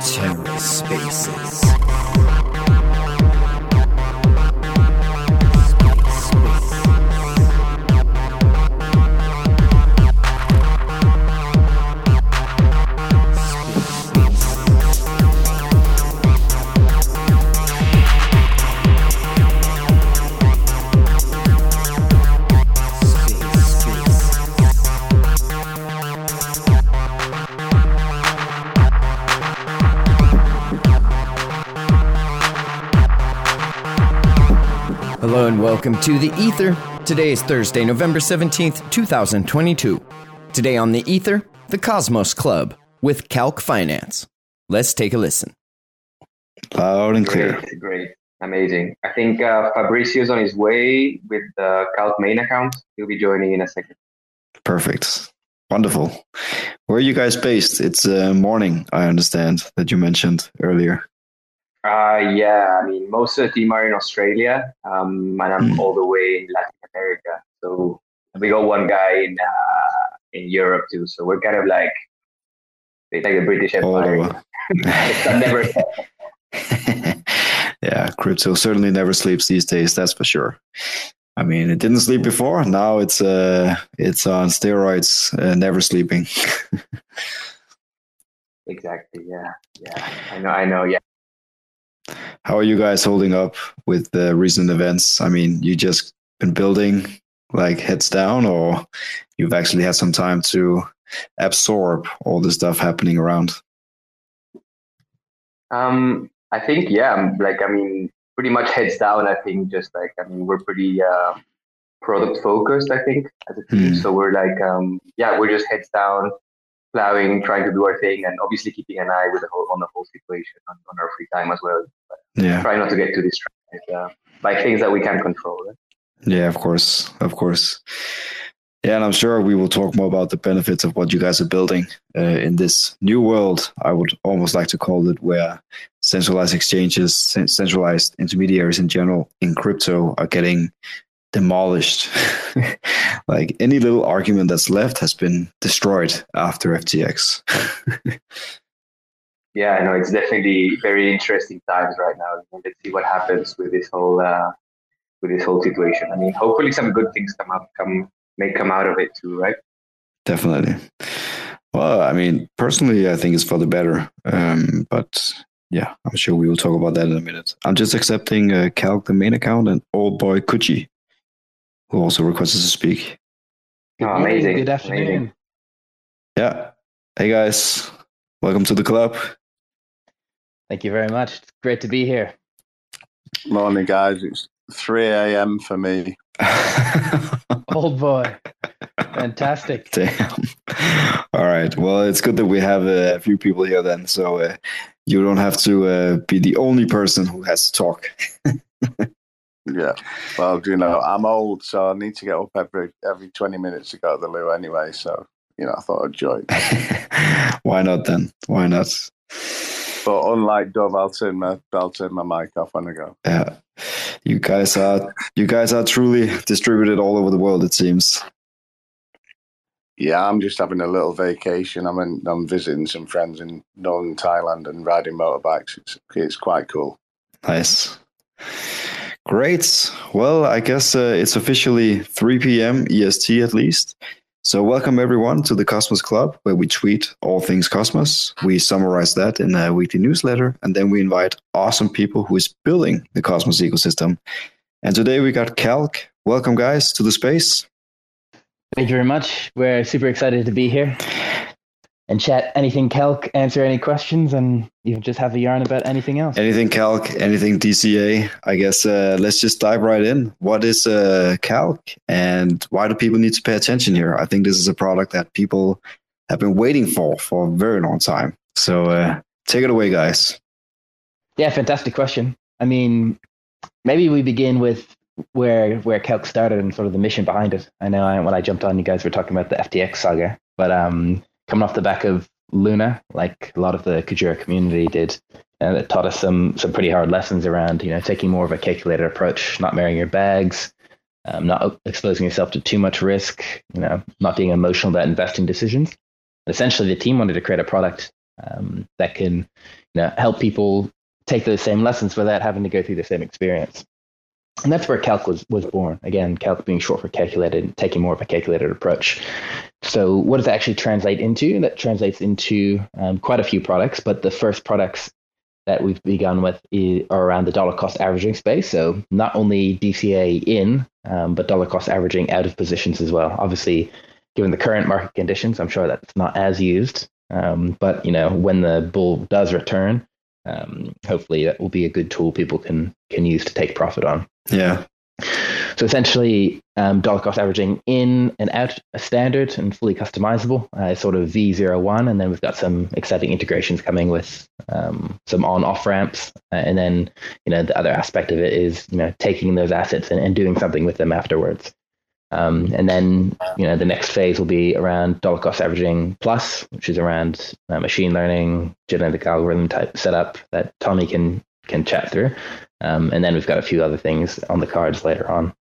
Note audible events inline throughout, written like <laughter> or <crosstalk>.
TerraSpaces. Hello and welcome to The Ether. Today is Thursday, November 17th, 2022. Today on The Ether, the Cosmos Club with Calc Finance. Let's take a listen. Loud and clear. Great, great, amazing. I think uh, Fabrizio's on his way with the Calc main account. He'll be joining in a second. Perfect. Wonderful. Where are you guys based? It's uh, morning, I understand, that you mentioned earlier. Uh, yeah, I mean, most of the team are in Australia, um, and I'm Mm. all the way in Latin America. So we got one guy in uh, in Europe too. So we're kind of like it's like the British Empire. over. it's a never <laughs> <laughs> yeah, crypto certainly never sleeps these days, that's for sure. I mean, it didn't sleep before. Now it's uh, it's on steroids, uh, never sleeping. <laughs> exactly. Yeah, yeah. I know. I know. Yeah. How are you guys holding up with the recent events? I mean, you just been building like heads down, or you've actually had some time to absorb all the stuff happening around? Um, I think yeah. Like I mean, pretty much heads down. I think just like I mean, we're pretty uh, product focused. I think as a team. Hmm. So we're like um, yeah, we're just heads down, plowing, trying to do our thing, and obviously keeping an eye with the whole on the whole situation on, on our free time as well. Yeah. Try not to get too distracted uh, by things that we can't control. Right? Yeah, of course, of course. Yeah, and I'm sure we will talk more about the benefits of what you guys are building uh, in this new world. I would almost like to call it where centralized exchanges, centralized intermediaries in general in crypto are getting demolished. <laughs> like any little argument that's left has been destroyed after FTX. <laughs> Yeah, I know it's definitely very interesting times right now. Let's see what happens with this whole uh, with this whole situation. I mean, hopefully some good things come up, come may come out of it too, right? Definitely. Well, I mean, personally, I think it's for the better. Um, but yeah, I'm sure we will talk about that in a minute. I'm just accepting uh, Calc, the main account, and old boy Kuji, who also requested to speak. Oh, morning, amazing. Good Amazing. afternoon. Yeah. Hey guys, welcome to the club. Thank you very much. It's great to be here. Morning, guys. It's 3 a.m. for me. <laughs> Old boy. <laughs> Fantastic. Damn. All right. Well, it's good that we have uh, a few people here then, so uh, you don't have to uh, be the only person who has to talk. <laughs> Yeah. Well, you know, I'm old, so I need to get up every every 20 minutes to go to the loo anyway. So, you know, I thought I'd join. <laughs> Why not then? Why not? But unlike Dove, I'll turn my I'll turn my mic off when I go. Yeah, you guys are you guys are truly distributed all over the world. It seems. Yeah, I'm just having a little vacation. I'm in, I'm visiting some friends in northern Thailand and riding motorbikes. It's it's quite cool. Nice. Great. Well, I guess uh, it's officially 3 p.m. EST at least. So, welcome everyone to the Cosmos Club, where we tweet all things Cosmos. We summarize that in a weekly newsletter, and then we invite awesome people who is building the Cosmos ecosystem. And today we got Calc. Welcome, guys, to the space. Thank you very much. We're super excited to be here and chat anything calc, answer any questions, and you just have a yarn about anything else. Anything Calc, anything DCA. I guess uh, let's just dive right in. What is uh, Calc, and why do people need to pay attention here? I think this is a product that people have been waiting for for a very long time. So uh, take it away, guys. Yeah, fantastic question. I mean, maybe we begin with where where Calc started and sort of the mission behind it. I know I, when I jumped on, you guys were talking about the FTX saga, but um, coming off the back of Luna, like a lot of the Kujira community did, and it taught us some some pretty hard lessons around you know taking more of a calculated approach, not marrying your bags, um, not exposing yourself to too much risk, you know, not being emotional about investing decisions. essentially, the team wanted to create a product um, that can, you know, help people take those same lessons without having to go through the same experience. And that's where Calc was, was born. Again, Calc being short for calculated, taking more of a calculated approach. So, what does that actually translate into? That translates into um, quite a few products, but the first products that we've begun with are around the dollar cost averaging space. So, not only DCA in, um, but dollar cost averaging out of positions as well. Obviously, given the current market conditions, I'm sure that's not as used. Um, but you know, when the bull does return, um, hopefully that will be a good tool people can can use to take profit on. Yeah. So essentially, um, dollar cost averaging in and out a standard and fully customizable, uh, sort of V01. And then we've got some exciting integrations coming with um, some on off ramps. Uh, and then, you know, the other aspect of it is, you know, taking those assets and, and doing something with them afterwards. Um, and then, you know, the next phase will be around dollar cost averaging plus, which is around uh, machine learning, genetic algorithm type setup that Tommy can can chat through. Um, and then we've got a few other things on the cards later on.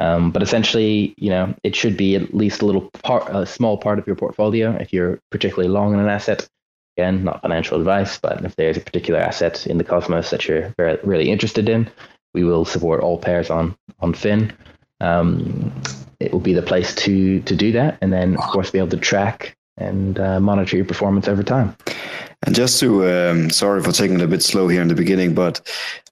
Um, but essentially, you know, it should be at least a little part, a small part of your portfolio if you're particularly long in an asset. Again, not financial advice, but if there's a particular asset in the Cosmos that you're very, really interested in, we will support all pairs on on Fin. Um, it will be the place to to do that, and then of course be able to track and uh, monitor your performance over time. And just to, um, sorry for taking it a bit slow here in the beginning, but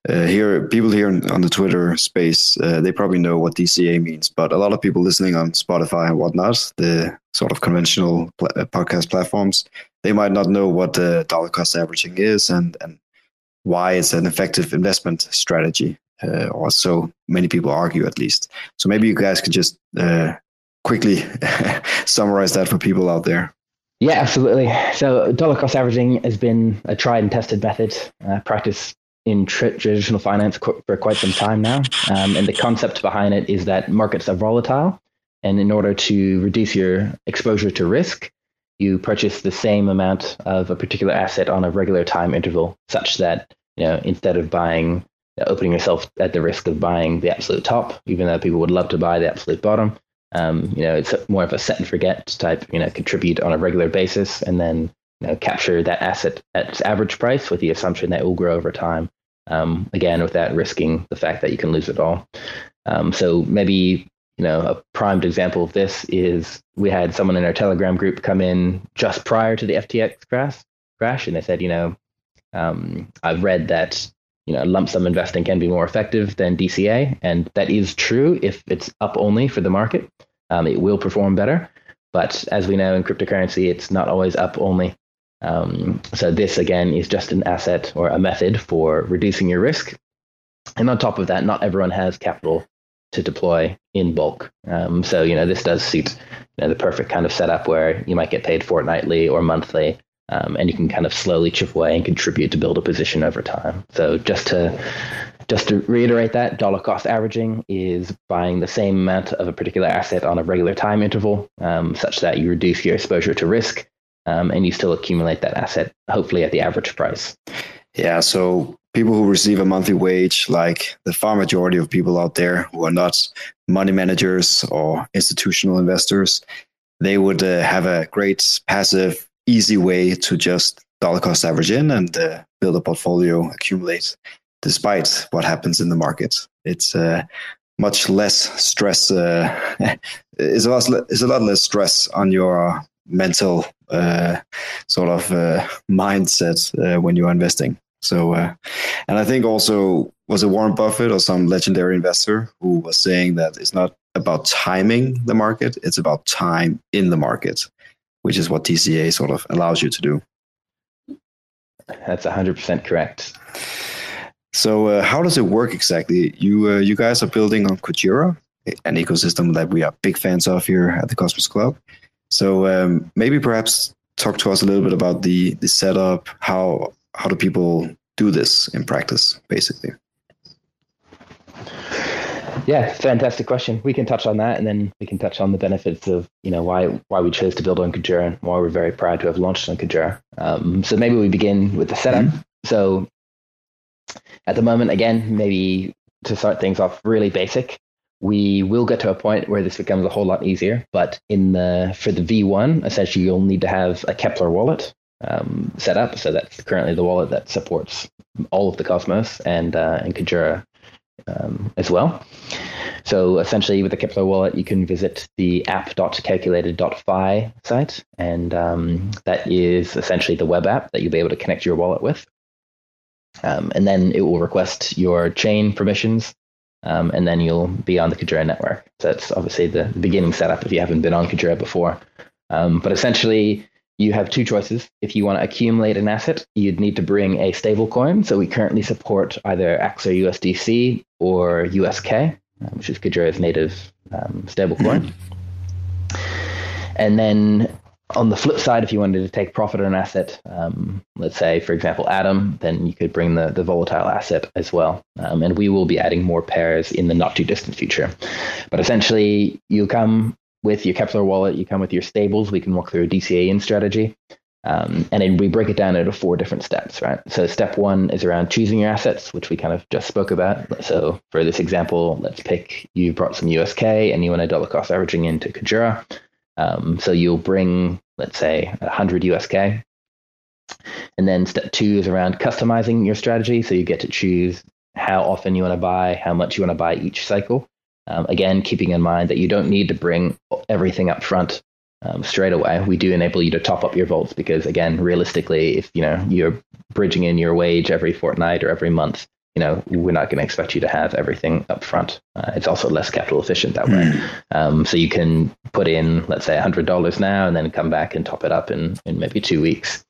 uh, here, people here on the Twitter space, uh, they probably know what DCA means, but a lot of people listening on Spotify and whatnot, the sort of conventional pl- uh, podcast platforms, they might not know what the dollar cost averaging is and, and why it's an effective investment strategy, uh, or so many people argue at least. So maybe you guys could just uh, quickly <laughs> summarize that for people out there. Yeah, absolutely. So dollar cost averaging has been a tried and tested method, uh, practiced in traditional finance for quite some time now. Um, and the concept behind it is that markets are volatile. And in order to reduce your exposure to risk, you purchase the same amount of a particular asset on a regular time interval, such that you know instead of buying, opening yourself at the risk of buying the absolute top, even though people would love to buy the absolute bottom, um, you know, it's more of a set and forget type, you know, contribute on a regular basis and then, you know, capture that asset at its average price with the assumption that it will grow over time. Um, again, without risking the fact that you can lose it all. Um, so maybe, you know, a primed example of this is we had someone in our Telegram group come in just prior to the FTX crash, crash and they said, you know, um, I've read that you know, lump sum investing can be more effective than DCA, and that is true if it's up only for the market. Um, it will perform better, but as we know in cryptocurrency, it's not always up only. Um, so this again is just an asset or a method for reducing your risk. And on top of that, not everyone has capital to deploy in bulk. Um, so you know this does suit you know, the perfect kind of setup where you might get paid fortnightly or monthly um, and you can kind of slowly chip away and contribute to build a position over time. So just to just to reiterate that, dollar cost averaging is buying the same amount of a particular asset on a regular time interval, um, such that you reduce your exposure to risk, um, and you still accumulate that asset, hopefully at the average price. Yeah. So people who receive a monthly wage, like the far majority of people out there who are not money managers or institutional investors, they would uh, have a great passive easy way to just dollar cost average in and uh, build a portfolio, accumulate, despite what happens in the market. It's uh, much less stress. Uh, <laughs> it's, a lot, it's a lot less stress on your mental uh, sort of uh, mindset uh, when you're investing. So, and I think also was it Warren Buffett or some legendary investor who was saying that it's not about timing the market; it's about time in the market which is what DCA sort of allows you to do. That's 100% correct. So, uh, how does it work exactly? You uh, you guys are building on Kujira, an ecosystem that we are big fans of here at the Cosmos Club. So, um, maybe perhaps talk to us a little bit about the the setup. How how do people do this in practice, basically? Yeah, fantastic question. We can touch on that, and then we can touch on the benefits of you know why why we chose to build on Kujira and why we're very proud to have launched on Kujira. Um, so maybe we begin with the setup. Mm-hmm. So at the moment, again, maybe to start things off really basic, we will get to a point where this becomes a whole lot easier. But in the for the V1, essentially, you'll need to have a Keplr wallet um, set up. So that's currently the wallet that supports all of the Cosmos and uh, and Kujira um, as well. So essentially, with the Keplr wallet, you can visit the app.calculated.fi site, and um, that is essentially the web app that you'll be able to connect your wallet with. Um, and then it will request your chain permissions, um, and then you'll be on the Kujira network. So that's obviously the beginning setup if you haven't been on Kujira before. Um, but essentially, you have two choices. If you want to accumulate an asset, you'd need to bring a stable coin. So we currently support either AXA USDC or USK, um, which is Kujira's native um, stablecoin. Mm-hmm. And then on the flip side, if you wanted to take profit on an asset, um, let's say, for example, Atom, then you could bring the, the volatile asset as well. Um, and we will be adding more pairs in the not too distant future. But essentially, you come with your Keplr wallet, you come with your stables. We can walk through a DCA in strategy. Um, and then we break it down into four different steps, right? So step one is around choosing your assets, which we kind of just spoke about. So for this example, let's pick you brought some USK and you want to dollar cost averaging into Kujira. Um, so you'll bring, let's say, 100 USK. And then step two is around customizing your strategy. So you get to choose how often you want to buy, how much you want to buy each cycle. Um, again, keeping in mind that you don't need to bring everything up front um, straight away. We do enable you to top up your vaults because, again, realistically, if you know you're bridging in your wage every fortnight or every month, you know we're not going to expect you to have everything up front. Uh, it's also less capital efficient that way. Hmm. Um, so you can put in, let's say, hundred dollars now, and then come back and top it up in in maybe two weeks.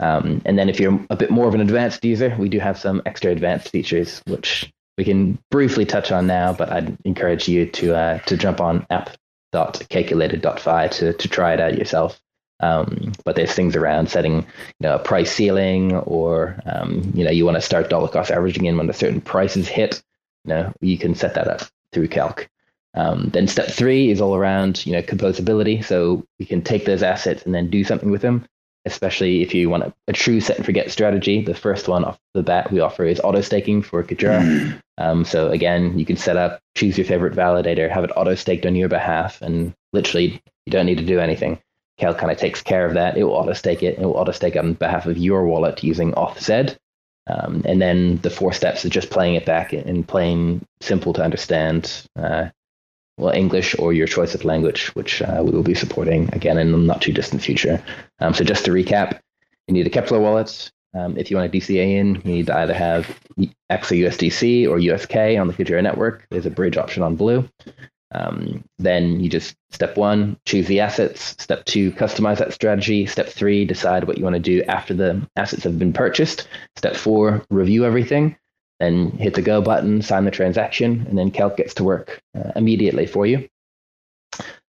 Um, and then if you're a bit more of an advanced user, we do have some extra advanced features which we can briefly touch on now, but I'd encourage you to uh, to jump on app.calculated.fi to to try it out yourself. Um, but there's things around setting, you know, a price ceiling, or um, you know, you want to start dollar cost averaging in when a certain price is hit. You know, you can set that up through Calc. Um, then step three is all around, you know, composability. So we can take those assets and then do something with them especially if you want a, a, true set and forget strategy. The first one off the bat we offer is auto staking for Kujira. Mm. Um, so again, you can set up, choose your favorite validator, have it auto staked on your behalf, and literally you don't need to do anything. Calc kind of takes care of that. It will auto stake it. It will auto stake on behalf of your wallet using AuthZed. Um, and then the four steps is just playing it back in plain, simple to understand uh, well, English or your choice of language, which uh, we will be supporting again in the not too distant future. Um, so just to recap, you need a Keplr wallet. Um, if you want a DCA in, you need to either have AXA USDC or USK on the Kujira network. There's a bridge option on Blue. Um, then you just step one, choose the assets. Step two, customize that strategy. Step three, decide what you want to do after the assets have been purchased. Step four, review everything then hit the go button, sign the transaction, and then Calc gets to work uh, immediately for you.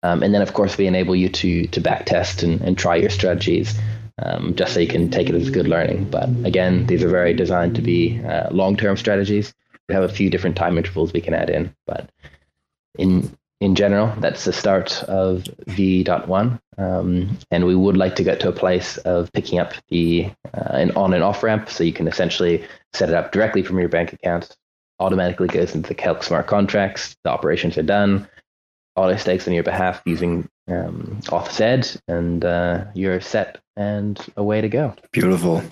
Um, and then, of course, we enable you to to backtest and, and try your strategies, um, just so you can take it as good learning. But again, these are very designed to be uh, long term strategies. We have a few different time intervals we can add in, but in in general, that's the start of V.1. Um, and we would like to get to a place of picking up the uh, an on and off ramp. So you can essentially set it up directly from your bank account, automatically goes into the Calc smart contracts. The operations are done, auto stakes on your behalf using um, AuthZed, and uh, you're set and away to go. Beautiful.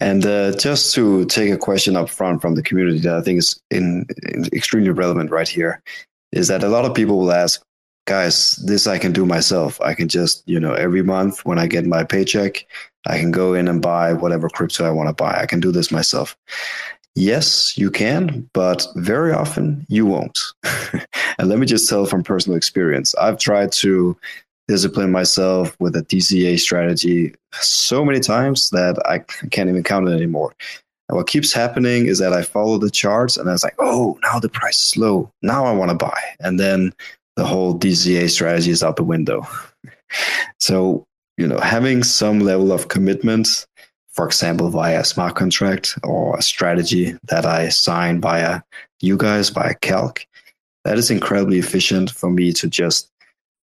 And uh, just to take a question up front from the community that I think is in, in extremely relevant right here is that a lot of people will ask, guys, this I can do myself. I can just, you know, every month when I get my paycheck, I can go in and buy whatever crypto I want to buy. I can do this myself. Yes, you can, but very often you won't. <laughs> and let me just tell from personal experience, I've tried to discipline myself with a DCA strategy so many times that I can't even count it anymore. And what keeps happening is that I follow the charts and I was like, oh, now the price is low. Now I want to buy. And then the whole DCA strategy is out the window. so, you know, having some level of commitment, for example, via a smart contract or a strategy that I sign via you guys, via Calc, that is incredibly efficient for me to just,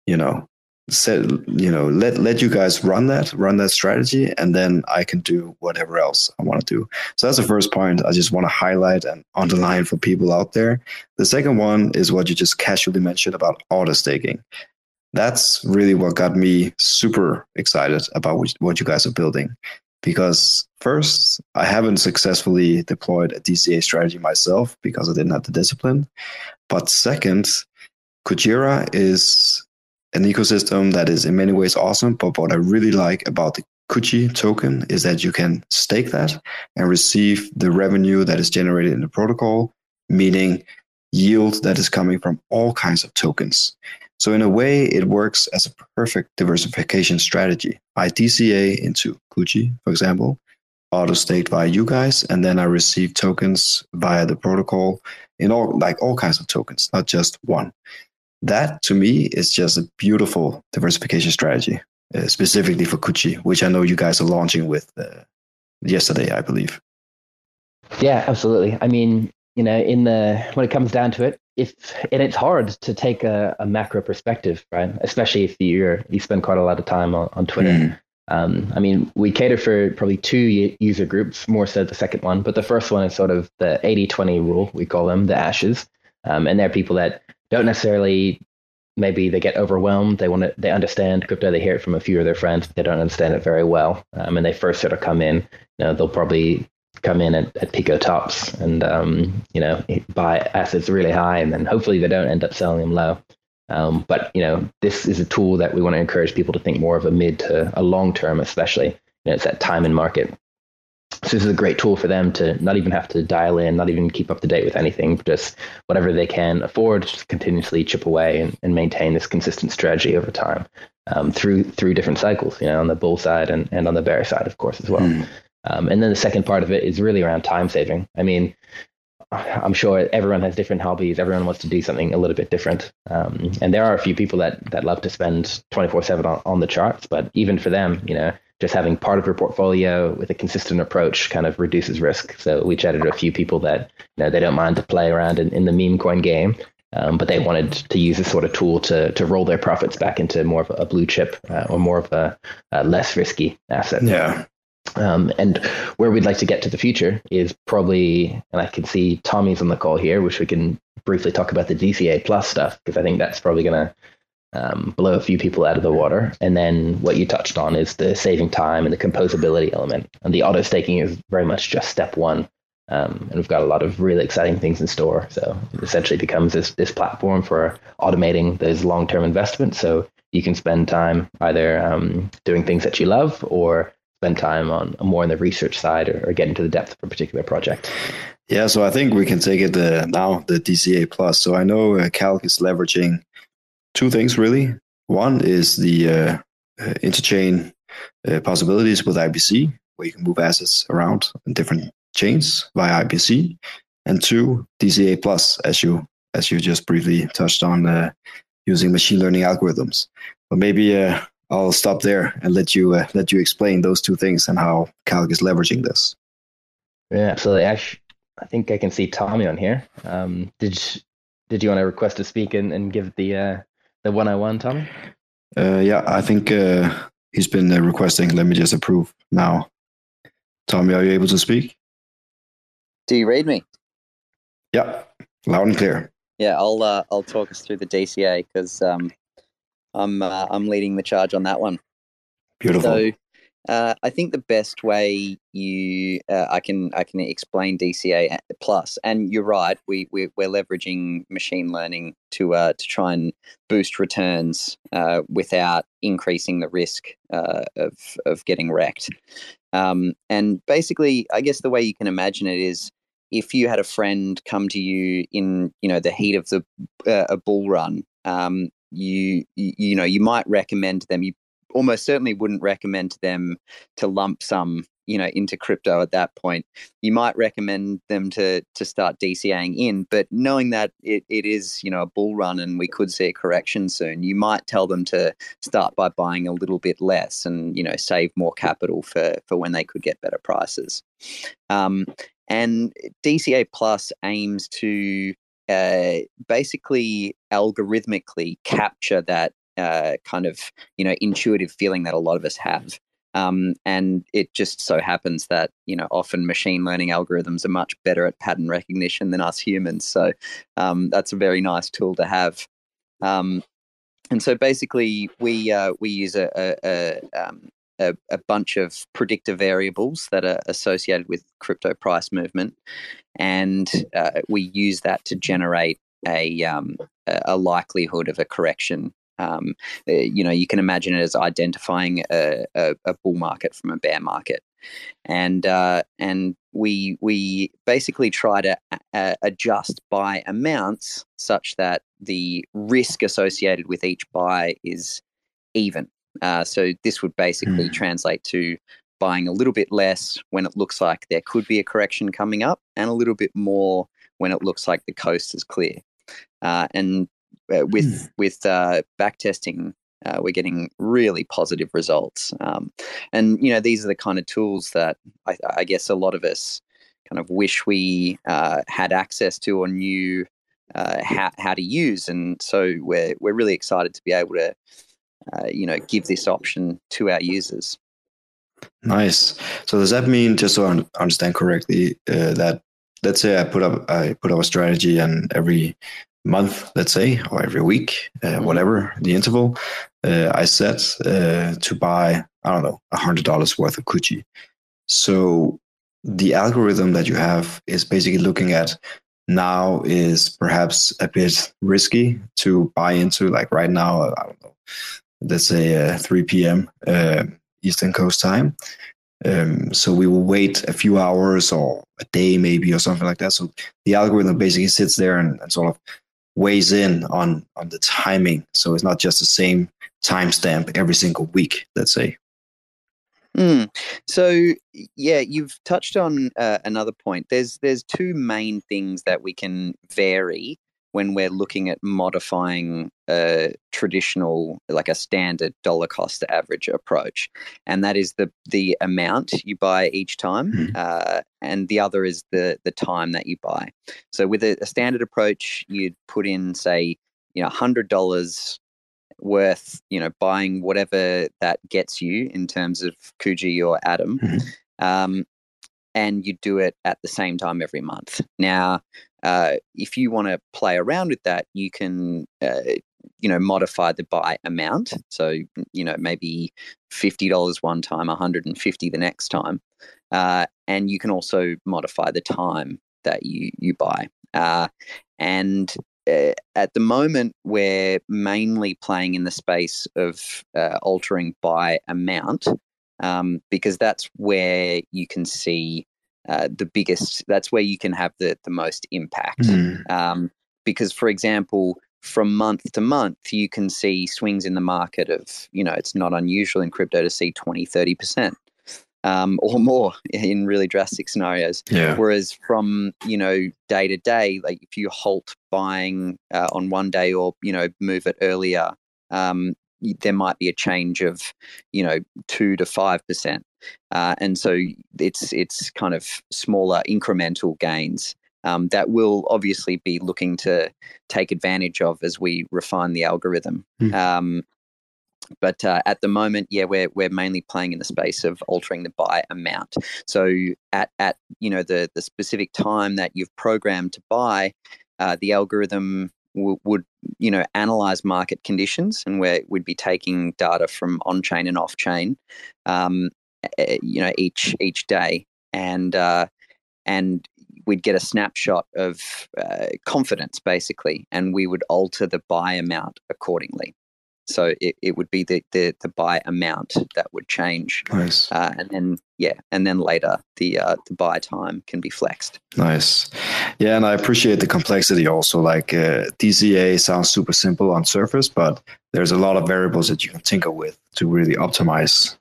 you know, set you know let let you guys run that run that strategy and then i can do whatever else i want to do. So that's the first point i just want to highlight and underline for people out there. The second one is what you just casually mentioned about auto staking. That's really what got me super excited about what you guys are building. Because first i haven't successfully deployed a dca strategy myself because i didn't have the discipline. But second Kujira is an ecosystem that is in many ways awesome. But what I really like about the Kuji token is that you can stake that and receive the revenue that is generated in the protocol, meaning yield that is coming from all kinds of tokens. So in a way, it works as a perfect diversification strategy. I DCA into Kuji, for example, auto staked via you guys, and then I receive tokens via the protocol in all like all kinds of tokens, not just one that to me is just a beautiful diversification strategy, uh, specifically for Kuji, which I know you guys are launching with uh, yesterday, I believe. Yeah, absolutely. I mean, you know, in the when it comes down to it, if and it's hard to take a, a macro perspective, right? Especially if you're you spend quite a lot of time on, on Twitter. Mm. Um, I mean, we cater for probably two user groups, more so the second one, but the first one is sort of the 80 20 rule, we call them the ashes. Um, and they're people that don't necessarily maybe they get overwhelmed. They want to they understand crypto. They hear it from a few of their friends. They don't understand it very well, um, and they first sort of come in. You know, they'll probably come in at, at Pico tops and um, you know buy assets really high, and then hopefully they don't end up selling them low. Um, but you know, this is a tool that we want to encourage people to think more of a mid to a long term, especially. You know, it's that time in market. So this is a great tool for them to not even have to dial in, not even keep up to date with anything, just whatever they can afford, just continuously chip away and, and maintain this consistent strategy over time um, through through different cycles, you know, on the bull side and, and on the bear side, of course, as well. Mm. Um, and then the second part of it is really around time saving. I mean, I'm sure everyone has different hobbies. Everyone wants to do something a little bit different. Um, and there are a few people that, that love to spend 24 7 on, on the charts. But even for them, you know, just having part of your portfolio with a consistent approach kind of reduces risk. So we chatted to a few people that you know they don't mind to play around in, in the meme coin game, um, but they wanted to use this sort of tool to to roll their profits back into more of a blue chip uh, or more of a, a, less risky asset. Yeah. Um, and where we'd like to get to the future is probably, and I can see Tommy's on the call here, which we can briefly talk about the DCA plus stuff because I think that's probably going to um, blow a few people out of the water. And then what you touched on is the saving time and the composability element. And the auto staking is very much just step one. Um, and we've got a lot of really exciting things in store. So it essentially becomes this this platform for automating those long term investments. So you can spend time either um, doing things that you love or spend time on more on the research side or, or get into the depth of a particular project. Yeah, so I think we can take it uh, now the DCA plus. So I know uh, Calc is leveraging two things really. One is the uh, uh, interchain uh, possibilities with IBC, where you can move assets around in different chains via IBC, and two DCA plus, as you as you just briefly touched on, uh, using machine learning algorithms. But maybe uh, I'll stop there and let you let you explain those two things and how Calc is leveraging this. Yeah, absolutely. Ash, I think I can see Tommy on here. Um, did did you want to request to speak and, and give the the 101, Tommy? Uh, yeah, I think uh, he's been uh, requesting. Let me just approve now. Tommy, are you able to speak? Do you read me? Yeah, loud and clear. Yeah, I'll uh, I'll talk us through the DCA because um, I'm uh, I'm leading the charge on that one. Beautiful. So uh, I think the best way you uh, I can I can explain DCA plus, and you're right. We, we are leveraging machine learning to uh, to try and boost returns uh, without increasing the risk uh, of of getting wrecked. Um, and basically, I guess the way you can imagine it is if you had a friend come to you in you know the heat of the uh, a bull run. Um, you, you you know you might recommend them you almost certainly wouldn't recommend them to lump sum you know into crypto at that point. You might recommend them to to start dcaing in but knowing that it, it is you know a bull run and we could see a correction soon you might tell them to start by buying a little bit less and you know save more capital for for when they could get better prices. Um, and dca plus aims to uh, basically algorithmically capture that uh, kind of you know intuitive feeling that a lot of us have. Um, and it just so happens that you know often machine learning algorithms are much better at pattern recognition than us humans. So um, that's a very nice tool to have. Um, and so basically, we uh, we use a, a, a, um, a, bunch of predictor variables that are associated with crypto price movement, and uh, we use that to generate a um, a likelihood of a correction. Um, uh, you know, you can imagine it as identifying a, a, a bull market from a bear market, and uh, and we we basically try to uh, adjust buy amounts such that the risk associated with each buy is even. Uh, so this would basically mm. translate to buying a little bit less when it looks like there could be a correction coming up, and a little bit more when it looks like the coast is clear. Uh, and uh, with mm. with uh, backtesting, uh, we're getting really positive results. Um, and you know, these are the kind of tools that I, I guess a lot of us kind of wish we uh, had access to or knew uh, how how to use. And so we're we're really excited to be able to uh, you know give this option to our users. Nice. So does that mean, just so I understand correctly, uh, that let's say I put up I put up a strategy and every month, let's say, or every week, uh, mm-hmm. whatever the interval, uh, I set uh, to buy I don't know a hundred dollars worth of Kuji. So the algorithm that you have is basically looking at now is perhaps a bit risky to buy into. Like right now, I don't know, let's say uh, 3 p.m. Uh, Eastern Coast time. Um, so we will wait a few hours or a day maybe or something like that. So the algorithm basically sits there and, and sort of weighs in on on the timing. So it's not just the same timestamp every single week. Let's say. Mm. So yeah, you've touched on uh, another point. There's there's two main things that we can vary when we're looking at modifying a traditional, like a standard dollar cost average approach, and that is the the amount you buy each time, mm-hmm. uh, and the other is the the time that you buy. So with a, a standard approach, you'd put in say you know hundred dollars worth you know buying whatever that gets you in terms of Kuji or Atom. Mm-hmm. Um, and you do it at the same time every month. Now, uh, if you want to play around with that, you can, uh, you know, modify the buy amount. So, you know, maybe fifty dollars one time, one hundred and fifty the next time, uh, and you can also modify the time that you you buy. Uh, and uh, at the moment, we're mainly playing in the space of altering buy amount um, because that's where you can see uh, the biggest. That's where you can have the the most impact. Mm. Um, because, for example, from month to month, you can see swings in the market of, you know, it's not unusual in crypto to see 20, 30%. Um, or more <laughs> in really drastic scenarios. Yeah. Whereas from you know day to day, like if you halt buying uh, on one day or you know move it earlier, um, there might be a change of you know two to five percent uh, and so it's it's kind of smaller incremental gains um, that we'll obviously be looking to take advantage of as we refine the algorithm. Mm. Um, but uh, at the moment, yeah, we're we're mainly playing in the space of altering the buy amount. So at at you know the the specific time that you've programmed to buy, uh, the algorithm w- would you know analyze market conditions, and where we'd be taking data from on chain and off chain, um, you know each each day. And uh, and we'd get a snapshot of uh, confidence basically and we would alter the buy amount accordingly. So it, it would be the, the, the buy amount that would change. Nice. Uh, and then yeah and then later the uh, the buy time can be flexed. Nice. Yeah and i appreciate the complexity also. Like uh, dca sounds super simple on surface but there's a lot of variables that you can tinker with to really optimize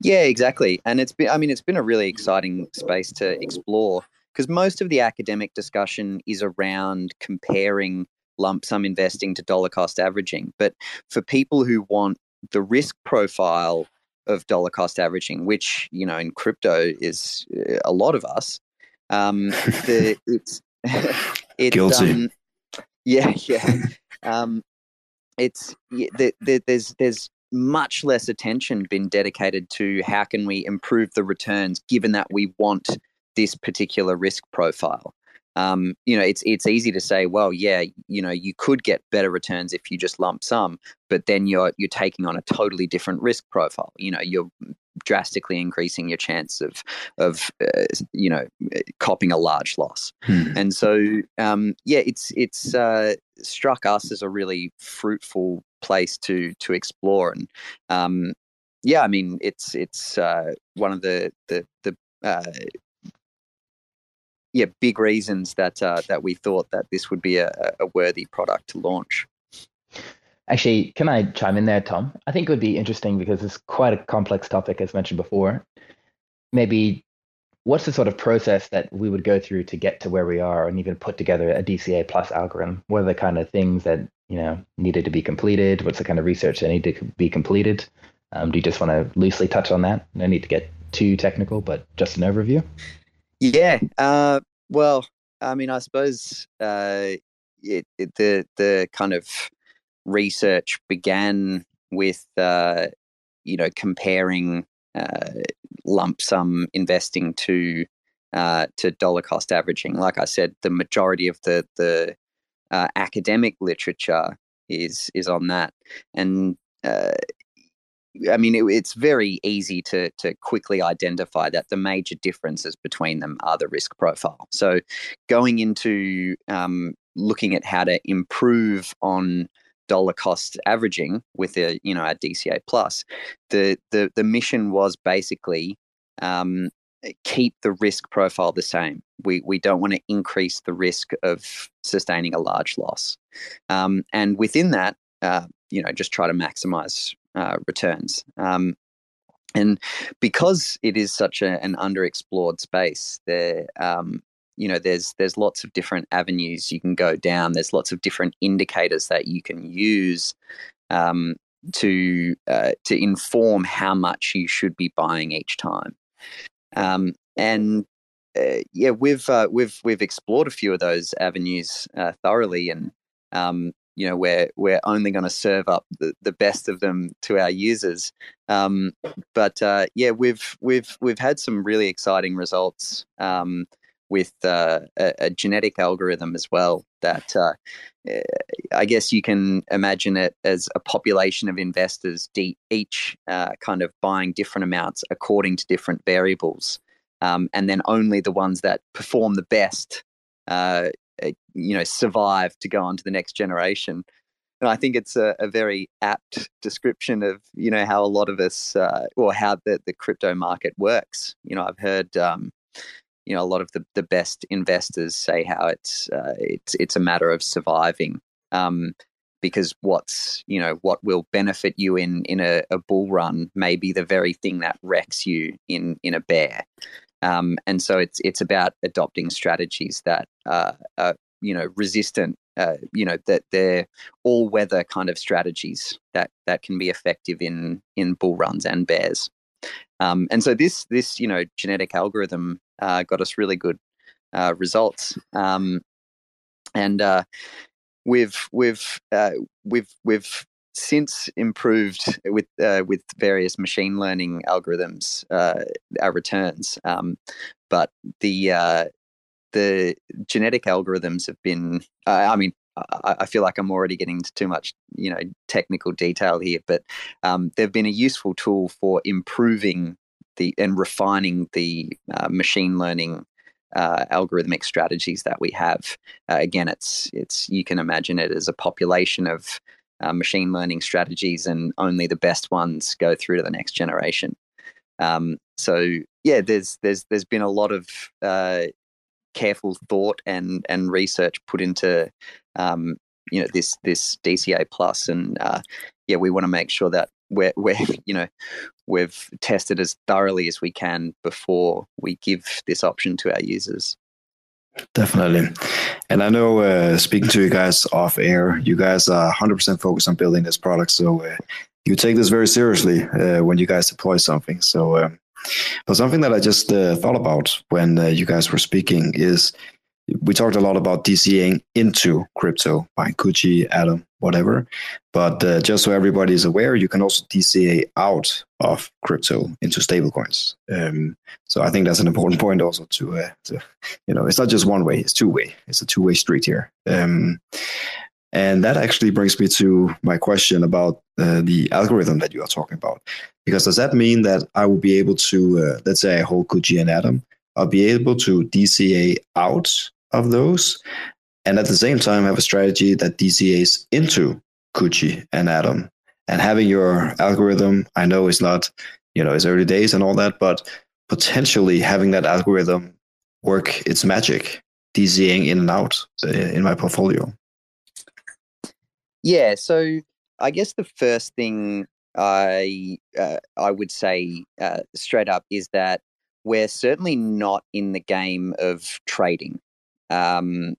yeah, exactly. And it's been, I mean, it's been a really exciting space to explore because most of the academic discussion is around comparing lump sum investing to dollar cost averaging. But for people who want the risk profile of dollar cost averaging, which, you know, in crypto is uh, a lot of us, um, the, <laughs> it's, <laughs> it's, Guilty. Um, yeah, <laughs> yeah. Um, it's there's there's much less attention been dedicated to how can we improve the returns given that we want this particular risk profile um, you know, it's it's easy to say, well, yeah, you know, you could get better returns if you just lump sum, but then you're you're taking on a totally different risk profile. You know, you're drastically increasing your chance of of uh, you know copping a large loss. Hmm. And so, um, yeah, it's it's uh, struck us as a really fruitful place to to explore, and um, yeah, I mean, it's it's uh, one of the the the uh, yeah, big reasons that uh, that we thought that this would be a, a worthy product to launch. Actually, can I chime in there, Tom? I think it would be interesting because it's quite a complex topic, as mentioned before. Maybe what's the sort of process that we would go through to get to where we are and even put together a DCA plus algorithm? What are the kind of things that you know needed to be completed? What's the kind of research that needed to be completed? Um, do you just want to loosely touch on that? No need to get too technical, but just an overview. Yeah. Uh, well, I mean, I suppose uh, it, it, the the kind of research began with uh, you know comparing uh, lump sum investing to uh, to dollar cost averaging. Like I said, the majority of the the uh, academic literature is is on that, and uh, I mean, it, it's very easy to to quickly identify that the major differences between them are the risk profile. So, going into um, looking at how to improve on dollar cost averaging with a you know our DCA plus, the the the mission was basically um, keep the risk profile the same. We we don't want to increase the risk of sustaining a large loss, um, and within that, uh, you know, just try to maximize uh, returns. Um, and because it is such a, an underexplored space, there, um, you know, there's there's lots of different avenues you can go down. There's lots of different indicators that you can use um, to uh, to inform how much you should be buying each time. Um, and uh, yeah, we've uh, we've we've explored a few of those avenues uh, thoroughly, and um, you know we're we're only going to serve up the, the best of them to our users um, but uh, yeah we've we've we've had some really exciting results um, with uh, a, a, genetic algorithm as well that uh, eh, I guess you can imagine it as a population of investors each uh, kind of buying different amounts according to different variables um, and then only the ones that perform the best uh, uh, you know survive to go on to the next generation and I think it's a, a, very apt description of you know how a lot of us uh, or how the, the crypto market works. You know, I've heard um, you know a lot of the, the best investors say how it's uh, it's it's a matter of surviving um, because what's you know what will benefit you in in a, a bull run may be the very thing that wrecks you in in a bear. Um, and so it's it's about adopting strategies that uh, are you know resistant. Uh, you know that they're all weather kind of strategies that that can be effective in in bull runs and bears. Um, and so this this you know genetic algorithm uh, got us really good uh, results. Um, and uh, we've we've uh, we've we've since improved with uh, with various machine learning algorithms uh, our returns, um, but the the genetic algorithms have been. I mean, I, I, feel like I'm already getting into too much, you know, technical detail here, but um, they've been a useful tool for improving the and refining the uh, machine learning uh, algorithmic strategies that we have. Uh, again, it's it's you can imagine it as a population of uh, machine learning strategies, and only the best ones go through to the next generation. Um, so yeah, there's there's there's been a lot of uh, careful thought and and research put into um, you know this this DCA plus, and uh, yeah, we want to make sure that we're, we're <laughs> you know we've tested as thoroughly as we can before we give this option to our users. Definitely. And I know, uh, speaking to you guys off air, you guys are 100% focused on building this product. So uh, you take this very seriously uh, when you guys deploy something. So, um, but something that I just uh, thought about when uh, you guys were speaking is we talked a lot about DCAing into crypto by Kuji, Atom, whatever. But uh, just so everybody is aware, you can also DCA out of crypto into stablecoins. Um, so I think that's an important point also to, uh, to, you know, it's not just one way; it's two way. It's a two way street here. Um, and that actually brings me to my question about uh, the algorithm that you are talking about. Because does that mean that I will be able to, uh, let's say I hold Kuji and Atom, I'll be able to DCA out of those and at the same time have a strategy that DCAs into Kuji and Atom. And having your algorithm, I know it's not, you know, it's early days and all that, but potentially having that algorithm work its magic, DCAing in and out uh, in my portfolio. Yeah, so I guess the first thing I uh, I would say uh, straight up is that we're certainly not in the game of trading. Um,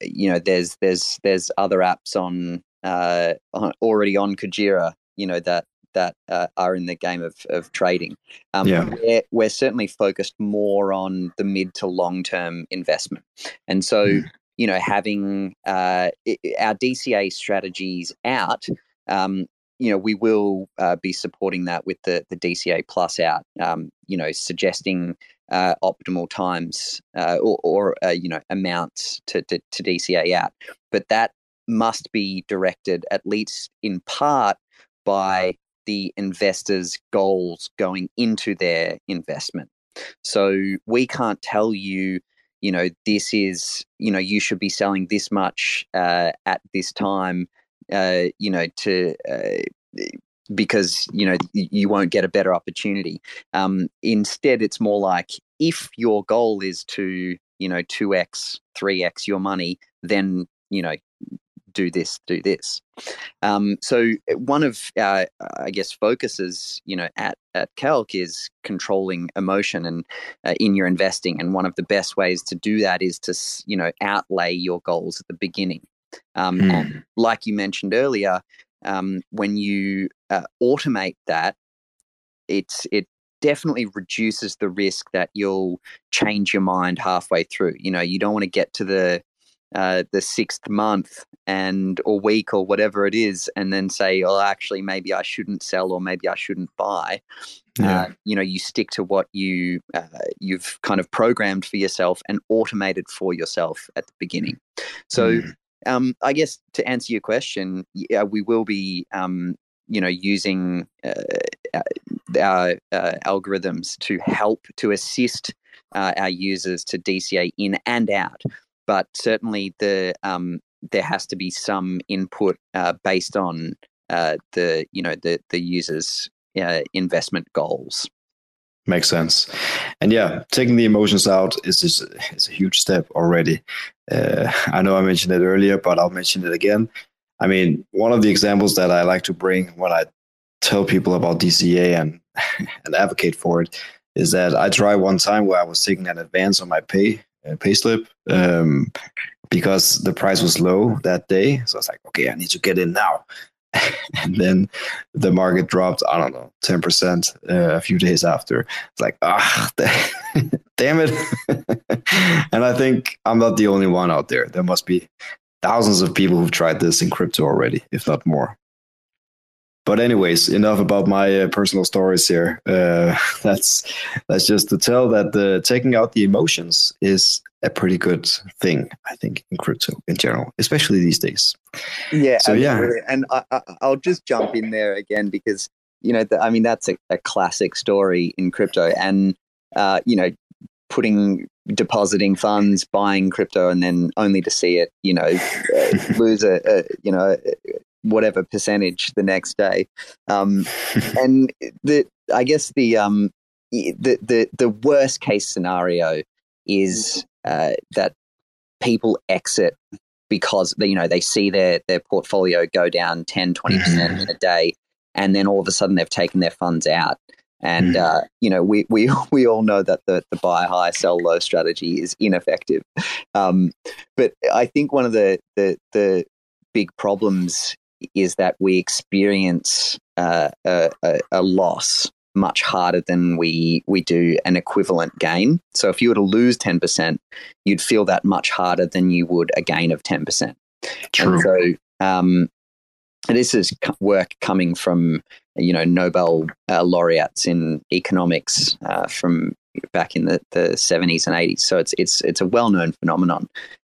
you know, there's there's there's other apps on, uh, on already on Kujira, you know, that that uh, are in the game of, of trading. Um, yeah. we're, we're certainly focused more on the mid to long term investment. And so, mm. you know, having uh, our DCA strategies out, um, you know, we will uh, be supporting that with the, the DCA Plus out, um, you know, suggesting uh, optimal times uh, or, or uh, you know amounts to, to, to DCA out, but that must be directed at least in part by the investors' goals going into their investment. So we can't tell you, you know, this is, you know, you should be selling this much uh, at this time, uh, you know, to uh, because you know you won't get a better opportunity. Um, instead, it's more like if your goal is to you know two x, three x your money, then you know do this, do this. Um, so uh, one of our, I guess, focuses, you know, at at Calc is controlling emotion and uh, in your investing. And one of the best ways to do that is to, you know, outlay your goals at the beginning. Um, mm. And like you mentioned earlier, um, when you uh, automate that, it's it definitely reduces the risk that you'll change your mind halfway through. You know, you don't want to get to the uh, the sixth month and or week or whatever it is, and then say, "Oh, actually, maybe I shouldn't sell or maybe I shouldn't buy." Yeah. Uh, you know, you stick to what you uh, you've kind of programmed for yourself and automated for yourself at the beginning. So. Mm. Um, I guess to answer your question, yeah, we will be, um, you know, using uh, uh, our uh, algorithms to help to assist uh, our users to DCA in and out. But certainly, the um, there has to be some input uh, based on uh, the you know the the users' investment goals. Makes sense. And yeah, taking the emotions out is just, is a huge step already. Uh, I know I mentioned it earlier, but I'll mention it again. I mean, one of the examples that I like to bring when I tell people about DCA and <laughs> and advocate for it is that I tried one time where I was taking an advance on my pay uh, pay slip um, because the price was low that day. So I was like, okay, I need to get in now. <laughs> and then the market dropped, I don't know, 10% uh, a few days after. It's like, ah, <laughs> damn it. and I think I'm not the only one out there. There must be thousands of people who've tried this in crypto already, if not more. But anyways, enough about my uh, personal stories here. Uh, <laughs> that's that's just to tell that the taking out the emotions is a pretty good thing, I think, in crypto in general, especially these days. Yeah. So yeah, and I, will just jump in there again because you know, the, I mean, that's a, a, classic story in crypto, and uh, you know, putting depositing funds, buying crypto, and then only to see it, you know, uh, <laughs> lose a, a, you know whatever percentage the next day. Um, <laughs> and the I guess the um, the the the worst case scenario is uh, that people exit because they, you know they see their their portfolio go down 10 20% in a day and then all of a sudden they've taken their funds out and mm. uh, you know we, we <laughs> we all know that the, the buy high sell low strategy is ineffective um, but i think one of the the the big problems is that we experience uh, a, a, loss much harder than we we do an equivalent gain. So if you were to lose ten percent, you'd feel that much harder than you would a gain of ten percent. True. And so Um, this is work coming from you know Nobel uh, laureates in economics uh, from back in the, the 70s and 80s. So it's it's it's a well known phenomenon,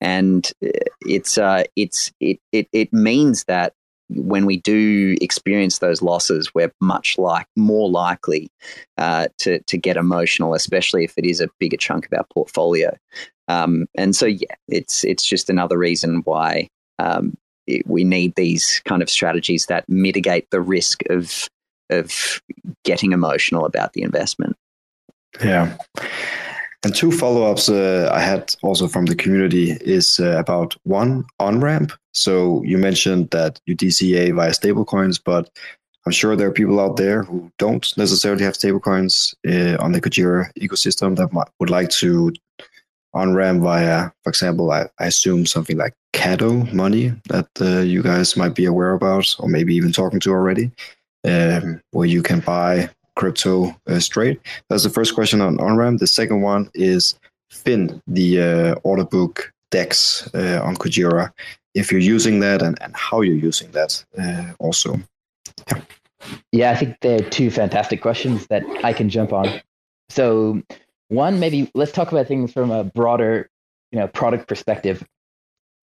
and uh, it's uh, it's it, it it means that when we do experience those losses, we're much like more likely uh, to to get emotional, especially if it is a bigger chunk of our portfolio. Um, and so, yeah, it's it's just another reason why um, it, we need these kind of strategies that mitigate the risk of of getting emotional about the investment. Yeah. And two follow ups uh, I had also from the community is uh, about one on ramp. So you mentioned that you DCA via stablecoins, but I'm sure there are people out there who don't necessarily have stablecoins uh, on the Kujira ecosystem that might, would like to on ramp via, for example, I, I, assume something like Kado money that uh, you guys might be aware about, or maybe even talking to already, um, where you can buy crypto uh, straight? That's the first question on OnRamp. The second one is Fin, the uh, order book DEX uh, on Kujira, if you're using that and, and how you're using that uh, also. Yeah. yeah, I think they're two fantastic questions that I can jump on. So, one, maybe let's talk about things from a broader, you know, product perspective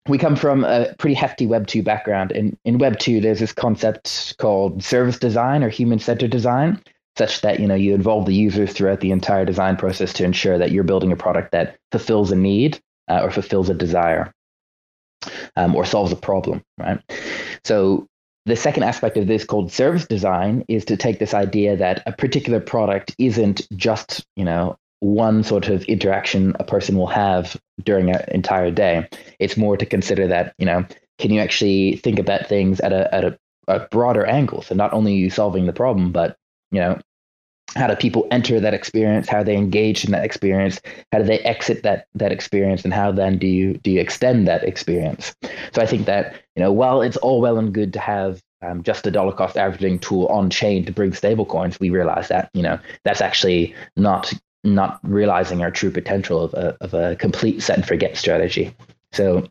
we come from a pretty hefty Web 2 background. In, in Web 2, there's this concept called service design or human centered design such that you know you involve the users throughout the entire design process to ensure that you're building a product that fulfills a need uh, or fulfills a desire um, or solves a problem right so the second aspect of this called service design is to take this idea that a particular product isn't just you know one sort of interaction a person will have during an entire day. It's more to consider that you know can you actually think about things at a at a, a broader angle? So not only you solving the problem but you know how do people enter that experience? How are they engage in that experience? How do they exit that that experience? And how then do you do you extend that experience? So i think that you know while it's all well and good to have um, just a dollar cost averaging tool on chain to bring stablecoins we realize that you know that's actually not not realizing our true potential of a, of a complete set and forget strategy so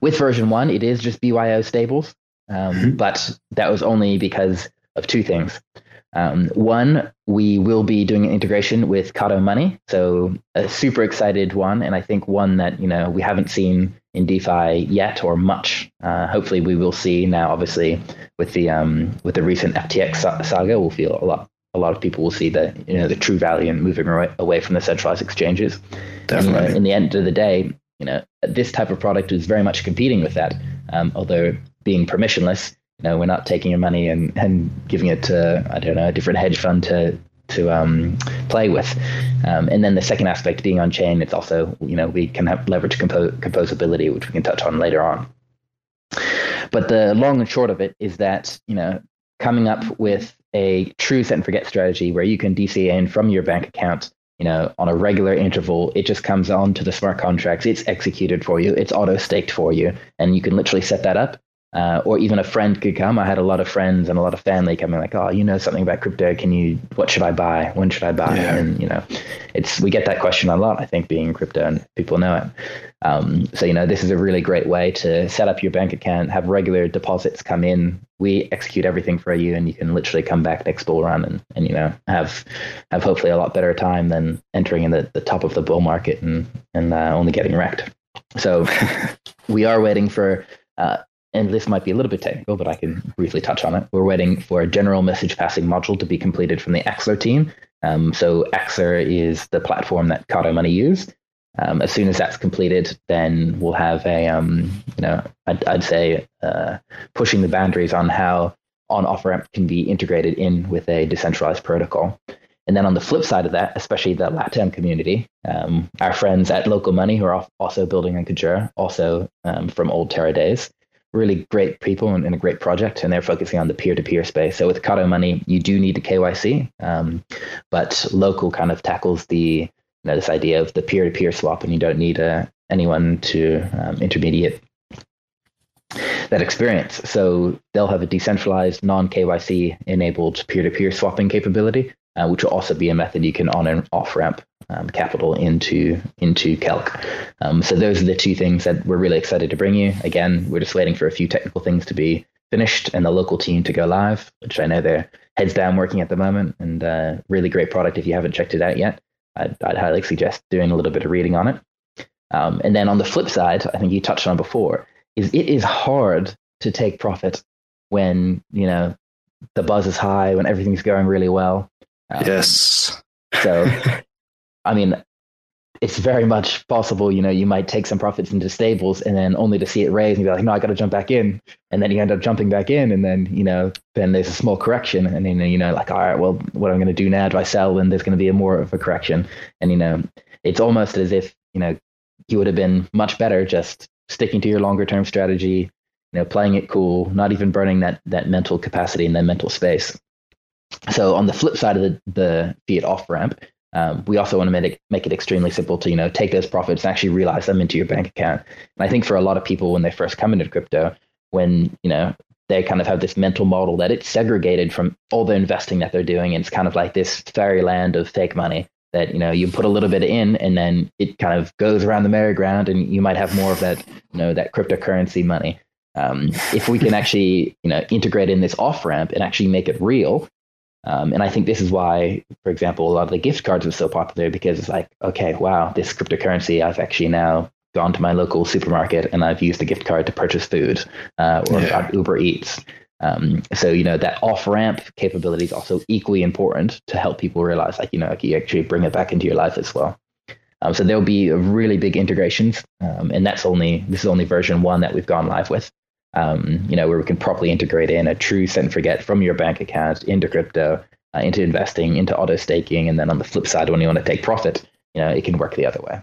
with version one it is just byo stables um, mm-hmm. but that was only because of two things. Um, one, we will be doing an integration with Kado Money, so a super excited one, and I think one that you know we haven't seen in DeFi yet or much. Uh, hopefully, we will see now. Obviously, with the um, with the recent FTX saga, we'll feel a lot. A lot of people will see the you know the true value in moving away from the centralized exchanges. Definitely. And, uh, in the end of the day, you know this type of product is very much competing with that. Um, although being permissionless, you know, we're not taking your money and, and giving it to I don't know a different hedge fund to to um, play with. Um, and then the second aspect being on chain, it's also you know we can have leverage compo- composability, which we can touch on later on. But the long and short of it is that you know coming up with a true set and forget strategy where you can DCA in from your bank account you know, on a regular interval, it just comes on to the smart contracts. It's executed for you. It's auto staked for you, and you can literally set that up uh, or even a friend could come. I had a lot of friends and a lot of family coming, like, "Oh, you know something about crypto? Can you? What should I buy? When should I buy?" Yeah. And you know, it's we get that question a lot. I think being in crypto and people know it. Um, so you know, this is a really great way to set up your bank account, have regular deposits come in. We execute everything for you, and you can literally come back next bull run and and you know have have hopefully a lot better time than entering in the, the top of the bull market and and uh, only getting wrecked. So <laughs> we are waiting for uh, and this might be a little bit technical, but I can briefly touch on it. We're waiting for a general message passing module to be completed from the Axelar team. Um, so Axelar is the platform that Kado Money used. Um, as soon as that's completed, then we'll have a, um, you know, I'd, I'd say uh, pushing the boundaries on how on off ramp can be integrated in with a decentralized protocol. And then on the flip side of that, especially the LATAM community, um, our friends at Local Money, who are also building on Kujira, also um, from old Terra days, really great people and, and, a great project, and they're focusing on the peer-to-peer space. So with Kado Money, you do need the KYC, um, but local kind of tackles the you know, this idea of the peer-to-peer swap, and you don't need uh, anyone to um, intermediate that experience. So they'll have a decentralized, non-KYC enabled peer-to-peer swapping capability, uh, which will also be a method you can on and off ramp um, capital into into Calc. Um, so those are the two things that we're really excited to bring you. Again, we're just waiting for a few technical things to be finished and the local team to go live, which I know they're heads down working at the moment. And uh, really great product. If you haven't checked it out yet, I'd, I'd highly suggest doing a little bit of reading on it. Um, and then on the flip side, I think you touched on before, is it is hard to take profit when you know the buzz is high, when everything's going really well. Um, yes. So, <laughs> I mean, it's very much possible, you know, you might take some profits into stables and then only to see it raise and be like, no, I got to jump back in. And then you end up jumping back in. And then, you know, then there's a small correction. And then, you know, like, all right, well, what I'm going to do now? Do I sell? Then there's going to be a more of a correction. And, you know, it's almost as if, you know, you would have been much better just sticking to your longer term strategy, you know, playing it cool, not even burning that, that mental capacity and that mental space. So on the flip side of the, the fiat off ramp, um, we also want to make it, make it extremely simple to you know take those profits and actually realize them into your bank account. And I think for a lot of people when they first come into crypto, when you know they kind of have this mental model that it's segregated from all the investing that they're doing, and it's kind of like this fairyland of fake money that you know you put a little bit in and then it kind of goes around the merry-go-round and you might have more of that you know that cryptocurrency money um, if we can actually you know integrate in this off ramp and actually make it real um, and I think this is why, for example, a lot of the gift cards are so popular because it's like, okay, wow, this cryptocurrency, I've actually now gone to my local supermarket and I've used the gift card to purchase food uh, or yeah. Uber Eats. Um, so, you know, that off ramp capability is also equally important to help people realize, like, you know, you actually bring it back into your life as well. Um, so there'll be really big integrations, um, and that's only this is only version one that we've gone live with um, you know, where we can properly integrate in a true set and forget from your bank account into crypto, uh, into investing, into auto staking, and then on the flip side, when you want to take profit, you know, it can work the other way.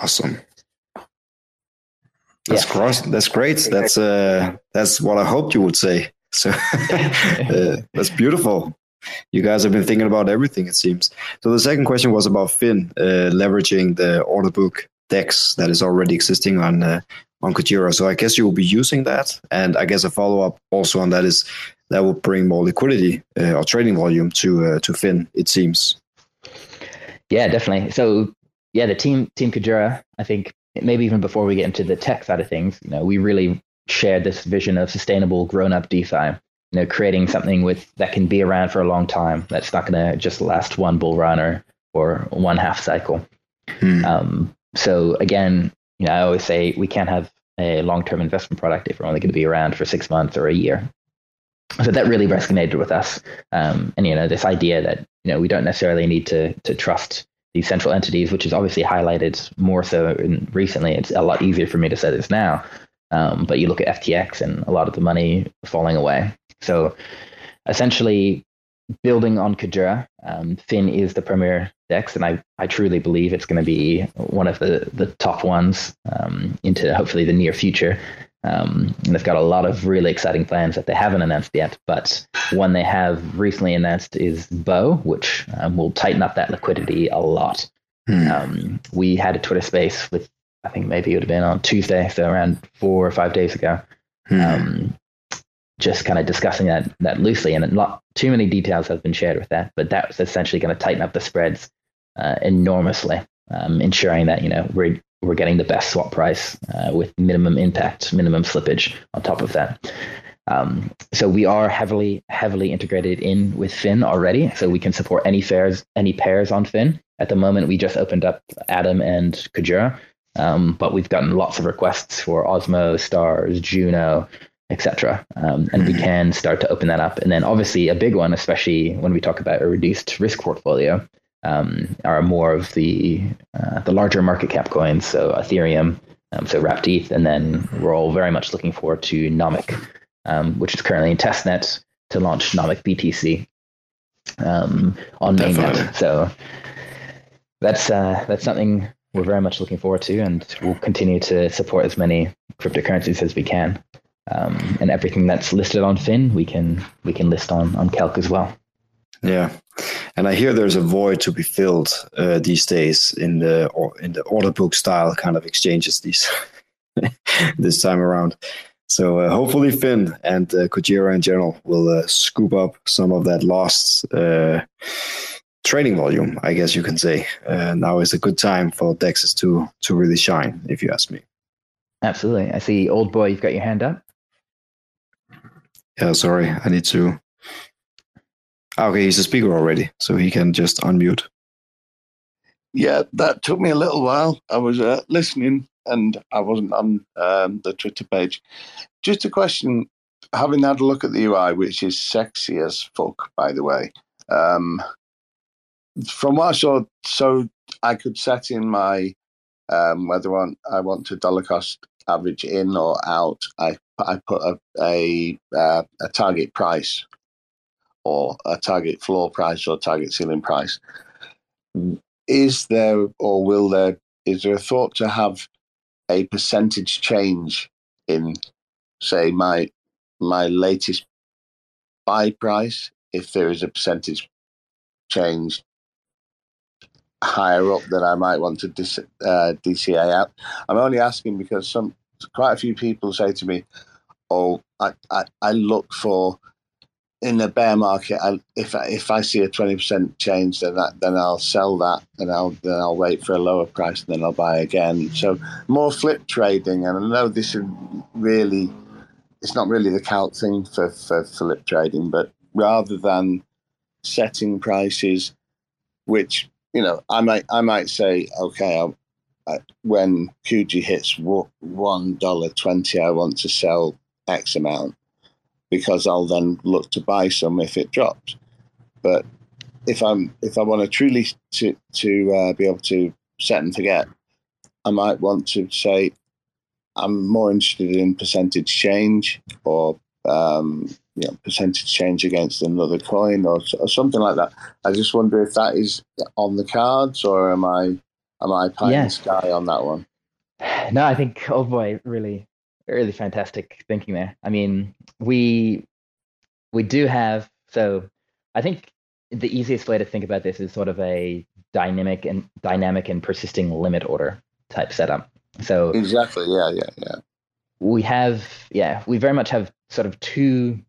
Awesome. That's yeah. gross. That's great. That's uh, that's what I hoped you would say. So <laughs> uh, that's beautiful. You guys have been thinking about everything, it seems. So the second question was about Fin uh, leveraging the order book DEX that is already existing on uh, on Kujira. So I guess you will be using that. And I guess a follow up also on that is that will bring more liquidity uh, or trading volume to uh, to Fin. It seems. Yeah, definitely. So yeah, the team team Kujira. I think maybe even before we get into the tech side of things, you know, we really shared this vision of sustainable grown up DeFi. You know, creating something with that can be around for a long time. That's not going to just last one bull run or or one half cycle. Hmm. Um, so again, you know, I always say we can't have a long-term investment product if we're only going to be around for six months or a year. So that really resonated with us, um, and you know, this idea that you know we don't necessarily need to to trust these central entities, which is obviously highlighted more so in recently. It's a lot easier for me to say this now, um, but you look at FTX and a lot of the money falling away. So essentially, building on Kujira, um, Fin is the premier DEX, and I, I truly believe it's going to be one of the, the top ones um, into hopefully the near future. Um, and they've got a lot of really exciting plans that they haven't announced yet, but one they have recently announced is BOW, which um, will tighten up that liquidity a lot. Hmm. Um, we had a Twitter space with, I think maybe it would have been on Tuesday, so around four or five days ago. Hmm. Just kind of discussing that that loosely, and not too many details have been shared with that. But that's essentially going to tighten up the spreads uh, enormously, um, ensuring that you know we're we're getting the best swap price uh, with minimum impact, minimum slippage on top of that. Um, so we are heavily heavily integrated in with Fin already, so we can support any pairs any pairs on Fin. At the moment, we just opened up Atom and Kujira, um, but we've gotten lots of requests for Osmo, Stars, Juno, etc. Um, and we mm-hmm. can start to open that up. And then obviously a big one, especially when we talk about a reduced risk portfolio, um, are more of the uh, the larger market cap coins. So Ethereum, um, so Wrapped ETH, and then we're all very much looking forward to Nomic, um, which is currently in testnet to launch Nomic BTC um, on mainnet. So that's uh, that's something we're very much looking forward to, and we'll continue to support as many cryptocurrencies as we can um, and everything that's listed on Fin, we can we can list on on Calc as well. Yeah, and I hear there's a void to be filled uh, these days in the in the order book style kind of exchanges these <laughs> this time around. So uh, hopefully Fin and uh, Kujira in general will uh, scoop up some of that lost uh, trading volume, I guess you can say. Uh, now is a good time for Dexes to to really shine, if you ask me. Absolutely. I see, old boy, you've got your hand up. Yeah, sorry, I need to. Ah, okay, he's a speaker already, so he can just unmute. Yeah, that took me a little while. I was uh, listening and I wasn't on um, the Twitter page. Just a question having had a look at the UI, which is sexy as fuck, by the way. Um, from what I saw, so I could set in my um, whether I want, I want to dollar cost average in or out. I I put a a, uh, a target price or a target floor price or target ceiling price. Is there or will there is there a thought to have a percentage change in say my my latest buy price if there is a percentage change higher up that I might want to dis, uh, DCA out. I'm only asking because some quite a few people say to me, "Oh, I, I, I look for in the bear market. I, if I, if I see a twenty percent change, then that, then I'll sell that, and I'll then I'll wait for a lower price, and then I'll buy again. So more flip trading, and I know this is really it's not really the count thing for, for flip trading, but rather than setting prices, which you know, I might I might say, okay, I, I, when Kuji hits one dollar twenty, I want to sell X amount because I'll then look to buy some if it drops. But if I'm if I want to truly to to uh, be able to set and forget, I might want to say I'm more interested in percentage change or um, you know, percentage change against another coin or, or, something like that. I just wonder if that is on the cards or am I am I pie yeah. in the sky on that one? No, I think oh boy, really, really fantastic thinking there. I mean, we we do have so I think the easiest way to think about this is sort of a dynamic and dynamic and persisting limit order type setup. So exactly, yeah, yeah, yeah. We have, yeah, we very much have sort of two,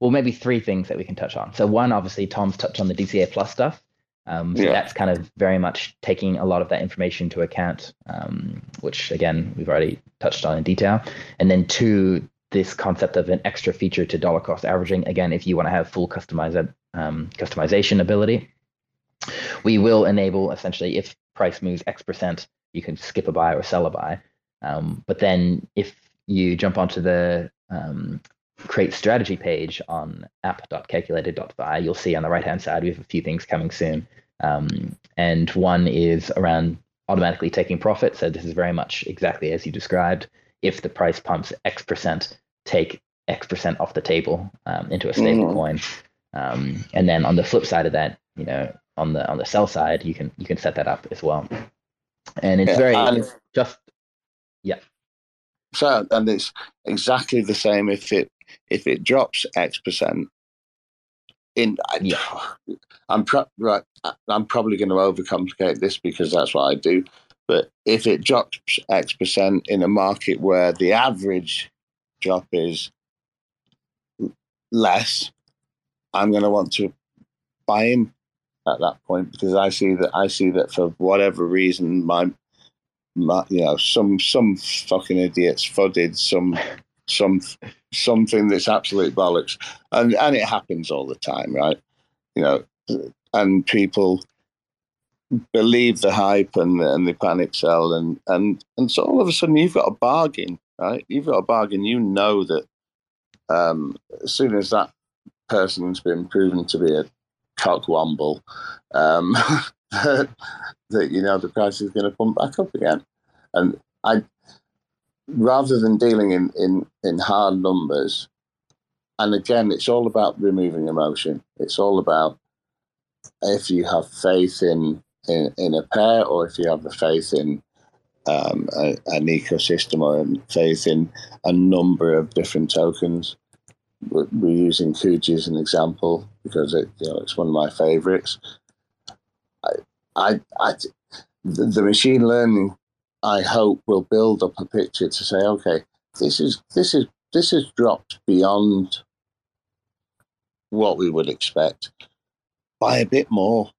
well, maybe three things that we can touch on. So one, obviously, Tom's touched on the DCA Plus stuff. Um, so yeah. that's kind of very much taking a lot of that information into account, um, which again we've already touched on in detail. And then two, this concept of an extra feature to dollar cost averaging. Again, if you want to have full customized um, customization ability, we will enable essentially if price moves X percent, you can skip a buy or sell a buy. Um, but then if you jump onto the um, create strategy page on app.calculated.fi, you'll see on the right hand side we have a few things coming soon. Um, and one is around automatically taking profit. So this is very much exactly as you described. If the price pumps X percent, take X percent off the table um, into a stable mm. coin. Um, and then on the flip side of that, you know, on the on the sell side, you can you can set that up as well and it's yeah, very and just yeah. So and it's exactly the same if it if it drops X percent. In yeah. <sighs> I'm pro- right. I'm probably going to overcomplicate this because that's what I do. But if it drops X percent in a market where the average drop is less, I'm going to want to buy in at that point because I see that I see that for whatever reason my, my you know some some fucking idiots fudded some some something that's absolute bollocks. And and it happens all the time right? You know and people believe the hype and and the panic sell and and and so all of a sudden you've got a bargain right? You've got a bargain. You know that um, as soon as that person's been proven to be a cockwomble um, <laughs> that, that you know the price is going to pump back up again. And I, rather than dealing in in in hard numbers, and again, it's all about removing emotion. It's all about if you have faith in in, in a pair, or if you have the faith in um, a, an ecosystem, or faith in a number of different tokens we're, using Kuji as an example because it, you know, it's one of my favorites. I, I, I, the machine learning, I hope, will build up a picture to say, okay, this is this is this has dropped beyond what we would expect by a bit more.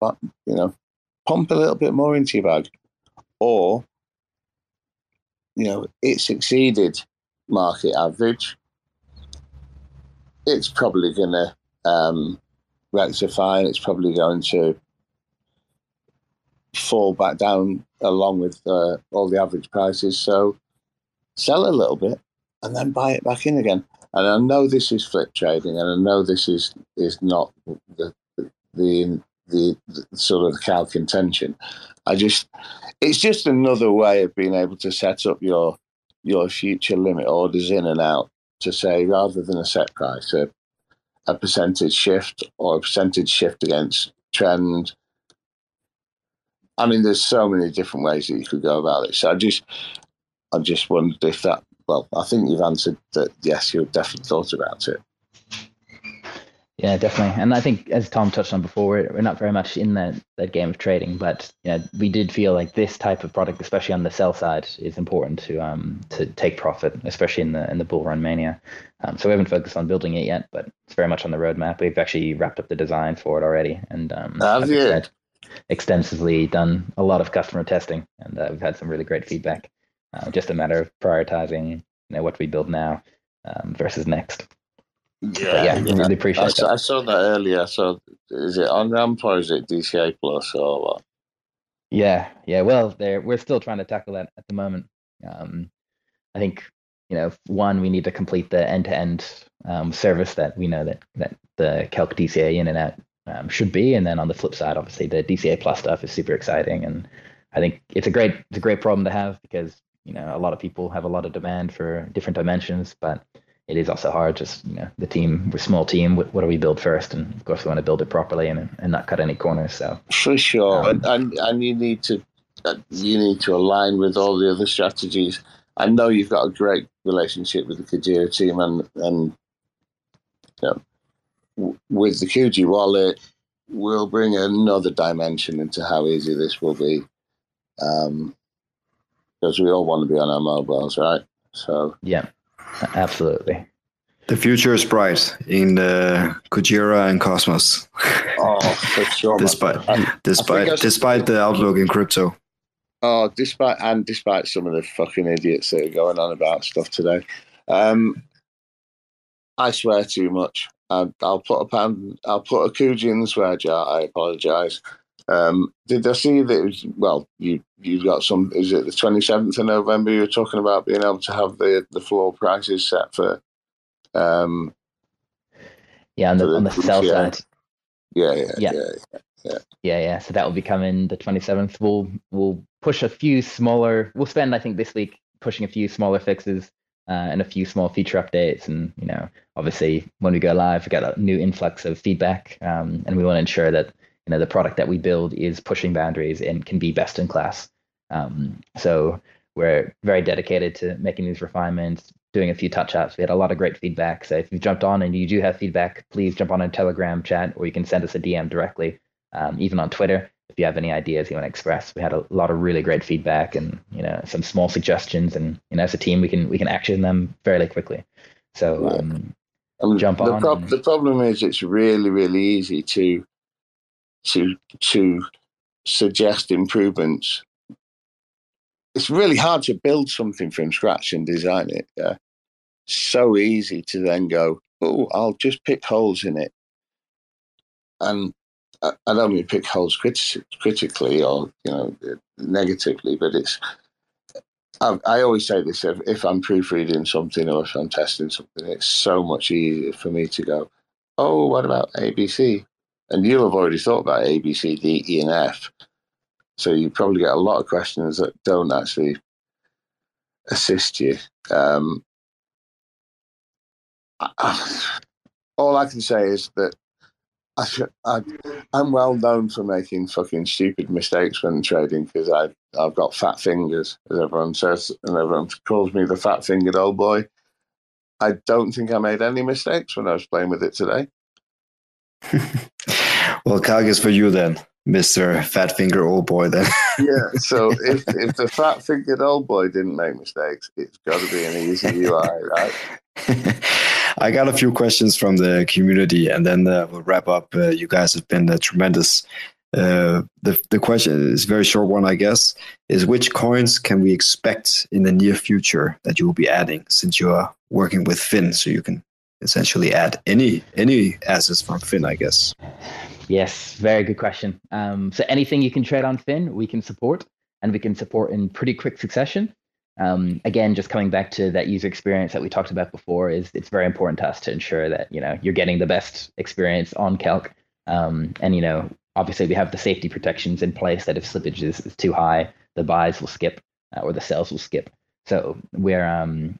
but you know, pump a little bit more into your bag, or you know, it's exceeded market average. It's probably going to um, rectify, and it's probably going to fall back down along with uh, all the average prices. So sell a little bit and then buy it back in again. And I know this is flip trading, and I know this is is not the the the, the sort of the calc intention. I just it's just another way of being able to set up your your future limit orders in and out to say rather than a set price, a, a percentage shift or a percentage shift against trend. I mean, there's so many different ways that you could go about it. So I just, I just wondered if that. Well, I think you've answered that. Yes, you've definitely thought about it. Yeah, definitely. And I think, as Tom touched on before, we're, we're not very much in that, that game of trading, but you know, we did feel like this type of product, especially on the sell side, is important to um to take profit, especially in the in the bull run mania. Um, so we haven't focused on building it yet, but it's very much on the roadmap. We've actually wrapped up the design for it already, and um, Have you? Said, extensively done a lot of customer testing, and uh, we've had some really great feedback. Uh, just a matter of prioritizing, you know, what we build now um, versus next. Yeah, yeah, we really appreciate I that. saw, I saw that earlier. So is it on ramp or is it DCA plus or what? Yeah, yeah. Well, there we're still trying to tackle that at the moment. Um, I think you know, one we need to complete the end-to-end um, service that we know that that the Calc DCA in and out um, should be, and then on the flip side, obviously the DCA plus stuff is super exciting, and I think it's a great it's a great problem to have because you know a lot of people have a lot of demand for different dimensions, but it is also hard. Just you know, the team we're a small team. What, what do we build first? And of course, we want to build it properly and and not cut any corners. So For sure, Um, and, and and you need to uh, you need to align with all the other strategies. I know you've got a great relationship with the Kujira team, and and you know, with the Kuji wallet, we'll bring another dimension into how easy this will be, um, because we all want to be on our mobiles, right? So yeah, absolutely. The future is bright in uh, Kujira and Cosmos, oh, for sure. despite I- despite despite the outlook in crypto. Oh, despite and despite some of the fucking idiots that are going on about stuff today, um, I swear too much. I, I'll put a pound. I'll put a Kuji in the swear jar. I apologise. Um, did I see that? It was, well, you you got some. Is it the twenty seventh of November? You were talking about being able to have the the floor prices set for. Um, Yeah, on the the on the sell DCA. side, yeah, yeah, Yeah. yeah. Yeah, yeah. So that will be coming the 27th. We'll we'll push a few smaller. We'll spend I think this week pushing a few smaller fixes uh, and a few small feature updates. And you know, obviously when we go live, we get a new influx of feedback, um, and we want to ensure that you know the product that we build is pushing boundaries and can be best in class. Um, so we're very dedicated to making these refinements, doing a few touch ups. We had a lot of great feedback. So if you jumped on and you do have feedback, please jump on a Telegram chat or you can send us a DM directly um, even on Twitter. If you have any ideas you want to express, we had a lot of really great feedback and you know some small suggestions, and you know as a team we can we can action them fairly quickly. So um, I mean, Jump the, on prob- and- the problem is it's really really easy to to to suggest improvements. It's really hard to build something from scratch and design it yeah. So easy to then go oh i'll just pick holes in it. And i, don't mean pick holes criti- critically or you know negatively but it's I, I always say this if, if I'm proofreading something or if I'm testing something, it's so much easier for me to go, oh, what about ABC? And you'll have already thought about A, B, C, D, E, and F. So you probably get a lot of questions that don't actually assist you. Um, I- all I can say is that I, I, I'm well known for making fucking stupid mistakes when trading because I I've got fat fingers, as everyone says, and everyone calls me the fat fingered old boy. I don't think I made any mistakes when I was playing with it today. <laughs> well, Calc is for you then, Mister Fat Finger Old Boy. Then <laughs> Yeah. So if if the fat fingered old boy didn't make mistakes, it's got to be an easy UI, right? <laughs> I got a few questions from the community, and then uh, we'll wrap up. Uh, you guys have been uh, tremendous Uh, the the question is a very short one, I guess. Is which coins can we expect in the near future that you will be adding, since you are working with Fin, so you can essentially add any any assets from Fin, I guess. Yes, very good question. Um, so anything you can trade on Fin, we can support, and we can support in pretty quick succession. Um, again, just coming back to that user experience that we talked about before, is it's very important to us to ensure that you know you're getting the best experience on Calc, um, and you know obviously we have the safety protections in place that if slippage is, is too high, the buys will skip uh, or the sales will skip. So we're um,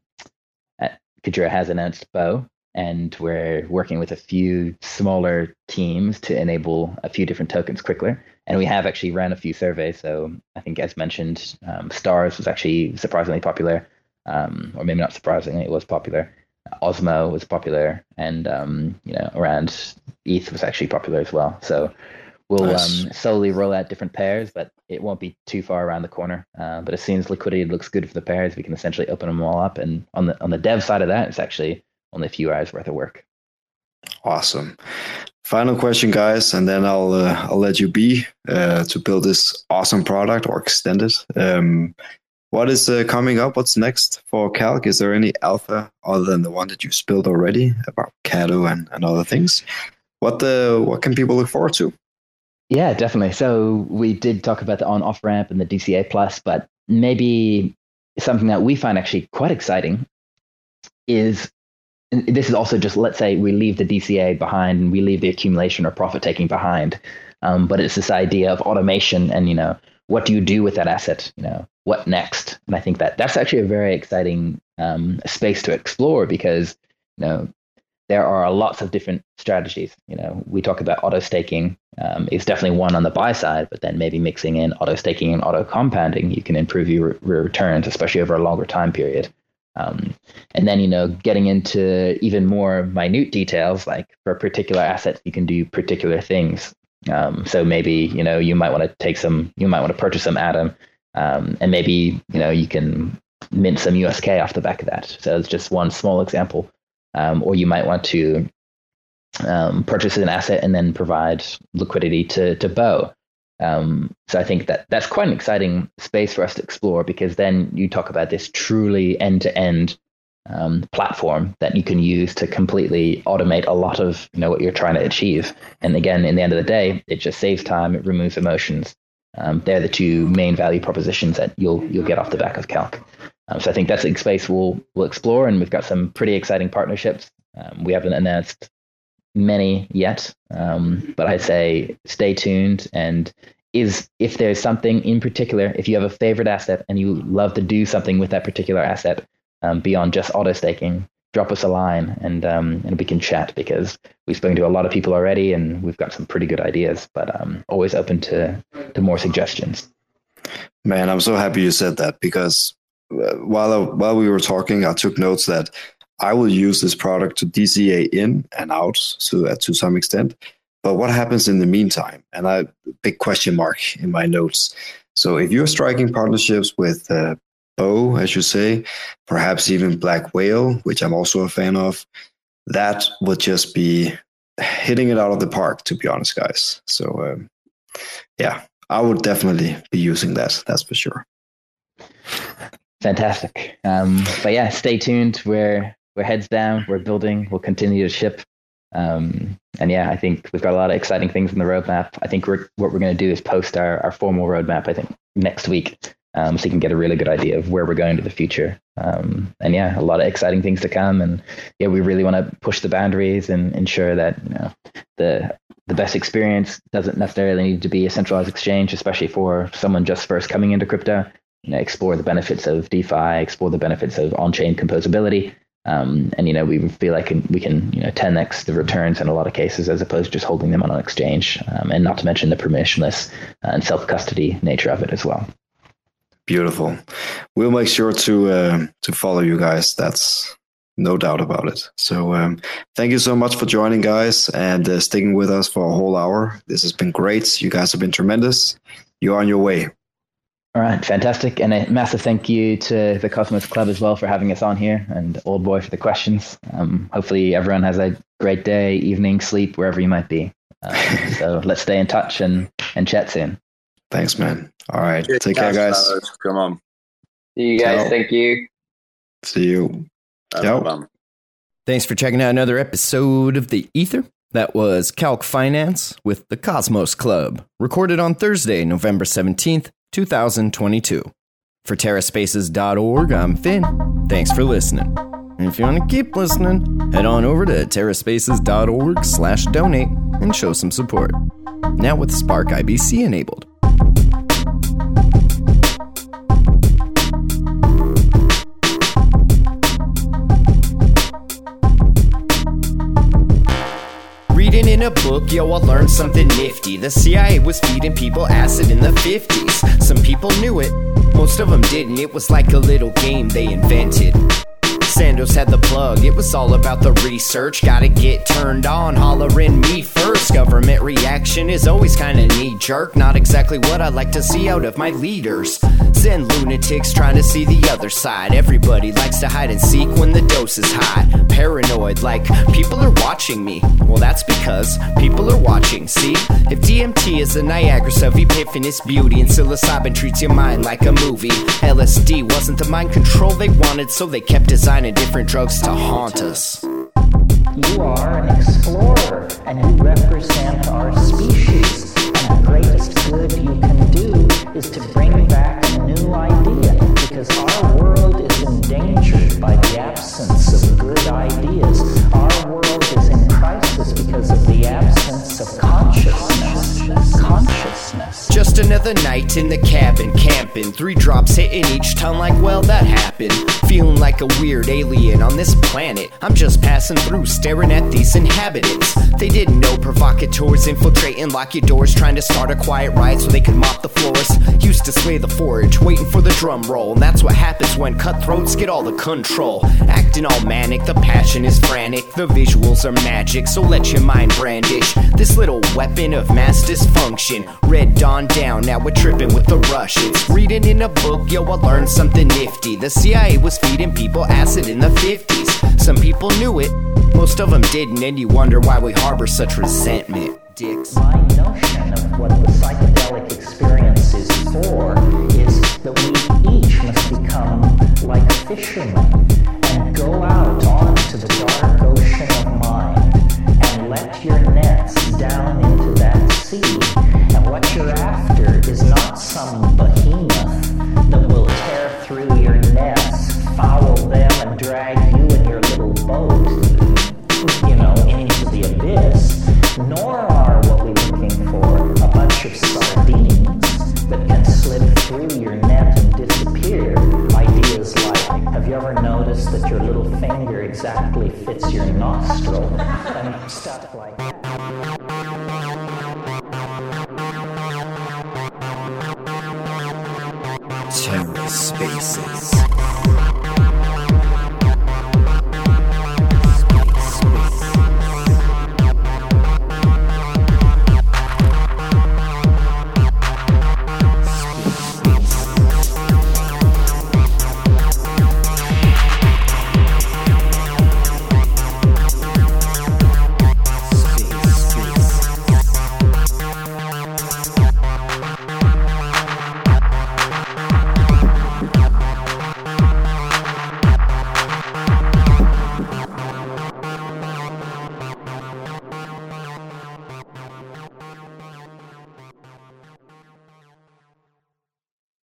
Kujira has announced BOW, and we're working with a few smaller teams to enable a few different tokens quicker. And we have actually ran a few surveys. So I think, as mentioned, um, Stars was actually surprisingly popular, um, or maybe not surprisingly, it was popular. Osmo was popular, and um, you know around ETH was actually popular as well. So we'll nice. um, slowly roll out different pairs, but it won't be too far around the corner. Uh, but as soon as liquidity looks good for the pairs, we can essentially open them all up. And on the on the dev side of that, it's actually only a few hours worth of work. Awesome. Final question, guys, and then I'll uh, I'll let you be uh, to build this awesome product or extend it. Um, what is uh, coming up? What's next for Calc? Is there any alpha other than the one that you spilled already about Kado and, and other things? What the what can people look forward to? Yeah, definitely. So we did talk about the on off ramp and the DCA plus, but maybe something that we find actually quite exciting is this is also just let's say we leave the DCA behind and we leave the accumulation or profit taking behind. Um, but it's this idea of automation and you know what do you do with that asset? You know what next? And I think that that's actually a very exciting um, space to explore because you know there are lots of different strategies. You know we talk about auto staking um, is definitely one on the buy side, but then maybe mixing in auto staking and auto compounding, you can improve your, your returns, especially over a longer time period. Um, and then, you know, getting into even more minute details, like for particular assets, you can do particular things. Um, so maybe, you know, you might want to take some, you might want to purchase some Atom, um, and maybe, you know, you can mint some USK off the back of that. So it's just one small example. Um, or you might want to um, purchase an asset and then provide liquidity to, to BOW. Um, so I think that that's quite an exciting space for us to explore because then you talk about this truly end-to-end um, platform that you can use to completely automate a lot of you know what you're trying to achieve. And again, in the end of the day, it just saves time, it removes emotions. Um, they're the two main value propositions that you'll you'll get off the back of Calc. Um, so I think that's a space we'll we'll explore, and we've got some pretty exciting partnerships. Um, we haven't announced many yet, um, but I'd say stay tuned. And is if there's something in particular, if you have a favorite asset and you love to do something with that particular asset um, beyond just auto staking, drop us a line and um, and we can chat because we've spoken to a lot of people already and we've got some pretty good ideas. But um, always open to to more suggestions. Man, I'm so happy you said that because uh, while while we were talking, I took notes that I will use this product to DCA in and out so to some extent. But what happens in the meantime? And I big question mark in my notes. So if you're striking partnerships with uh, BOW, as you say, perhaps even Black Whale, which I'm also a fan of, that would just be hitting it out of the park, to be honest, guys. So um, yeah, I would definitely be using that. That's for sure. Fantastic. Um, but yeah, stay tuned. We're we're heads down. We're building. We'll continue to ship. Um, and yeah, I think we've got a lot of exciting things in the roadmap. I think we're, what we're going to do is post our, our formal roadmap, I think, next week. Um, so you can get a really good idea of where we're going to the future. Um, and yeah, a lot of exciting things to come. And yeah, we really want to push the boundaries and ensure that you know the the best experience doesn't necessarily need to be a centralized exchange, especially for someone just first coming into crypto. You know, explore the benefits of DeFi, explore the benefits of on-chain composability, um, and you know we feel like we can you know 10x the returns in a lot of cases as opposed to just holding them on an exchange, um, and not to mention the permissionless and self custody nature of it as well. Beautiful. We'll make sure to uh, to follow you guys. That's no doubt about it. So um, thank you so much for joining, guys, and uh, sticking with us for a whole hour. This has been great. You guys have been tremendous. You're on your way. All right, fantastic. And a massive thank you to the Cosmos Club as well for having us on here and Old Boy for the questions. Um, hopefully, everyone has a great day, evening, sleep, wherever you might be. Uh, <laughs> so let's stay in touch and, and chat soon. Thanks, man. All right. Take care, guys. Come on. See you guys. Ciao. Thank you. See you. Have Yep. fun. Thanks for checking out another episode of The Ether. That was Calc Finance with the Cosmos Club, recorded on Thursday, November 17th, 2022. For TerraSpaces.org, I'm Finn. Thanks for listening. And if you want to keep listening, head on over to TerraSpaces.org slash donate and show some support. Now with Spark IBC enabled. In a book, yo, I learned something nifty. The CIA was feeding people acid in the 50s. Some people knew it, most of them didn't. It was like a little game they invented. Sandoz had the plug, it was all about the research. Gotta get turned on, hollering me first. Government reaction is always kinda knee jerk, not exactly what I like to see out of my leaders. Zen lunatics trying to see the other side. Everybody likes to hide and seek when the dose is high. Paranoid, like people are watching me. Well, that's because people are watching, see? If DMT is the Niagara of epiphanous beauty and psilocybin treats your mind like a movie, LSD wasn't the mind control they wanted, so they kept designing different drugs to haunt us. You are an explorer, and you represent our species. And the greatest good you can do is to bring back a new idea, because our world is endangered by the absence of good ideas. Our world is in crisis because of the absence of consciousness. Just another night in the cabin, camping. Three drops hitting each tongue, like, well, that happened. Feeling like a weird alien on this planet. I'm just passing through, staring at these inhabitants. They didn't know provocateurs infiltrating, lock your doors, trying to start a quiet riot so they could mop the floors. Used to slay the forage, waiting for the drum roll. And that's what happens when cutthroats get all the control. Acting all manic, the passion is frantic. The visuals are magic, so let your mind brandish this little weapon of mass dysfunction. Red Dawn down, now we're tripping with the Russians. Reading in a book, yo, I learned something nifty. The CIA was feeding people acid in the 50s. Some people knew it, most of them didn't, and you wonder why we harbor such resentment. Dicks. My notion of what the psychedelic experience is for is that we each must become like fishermen and go out onto the dark That. TerraSpaces.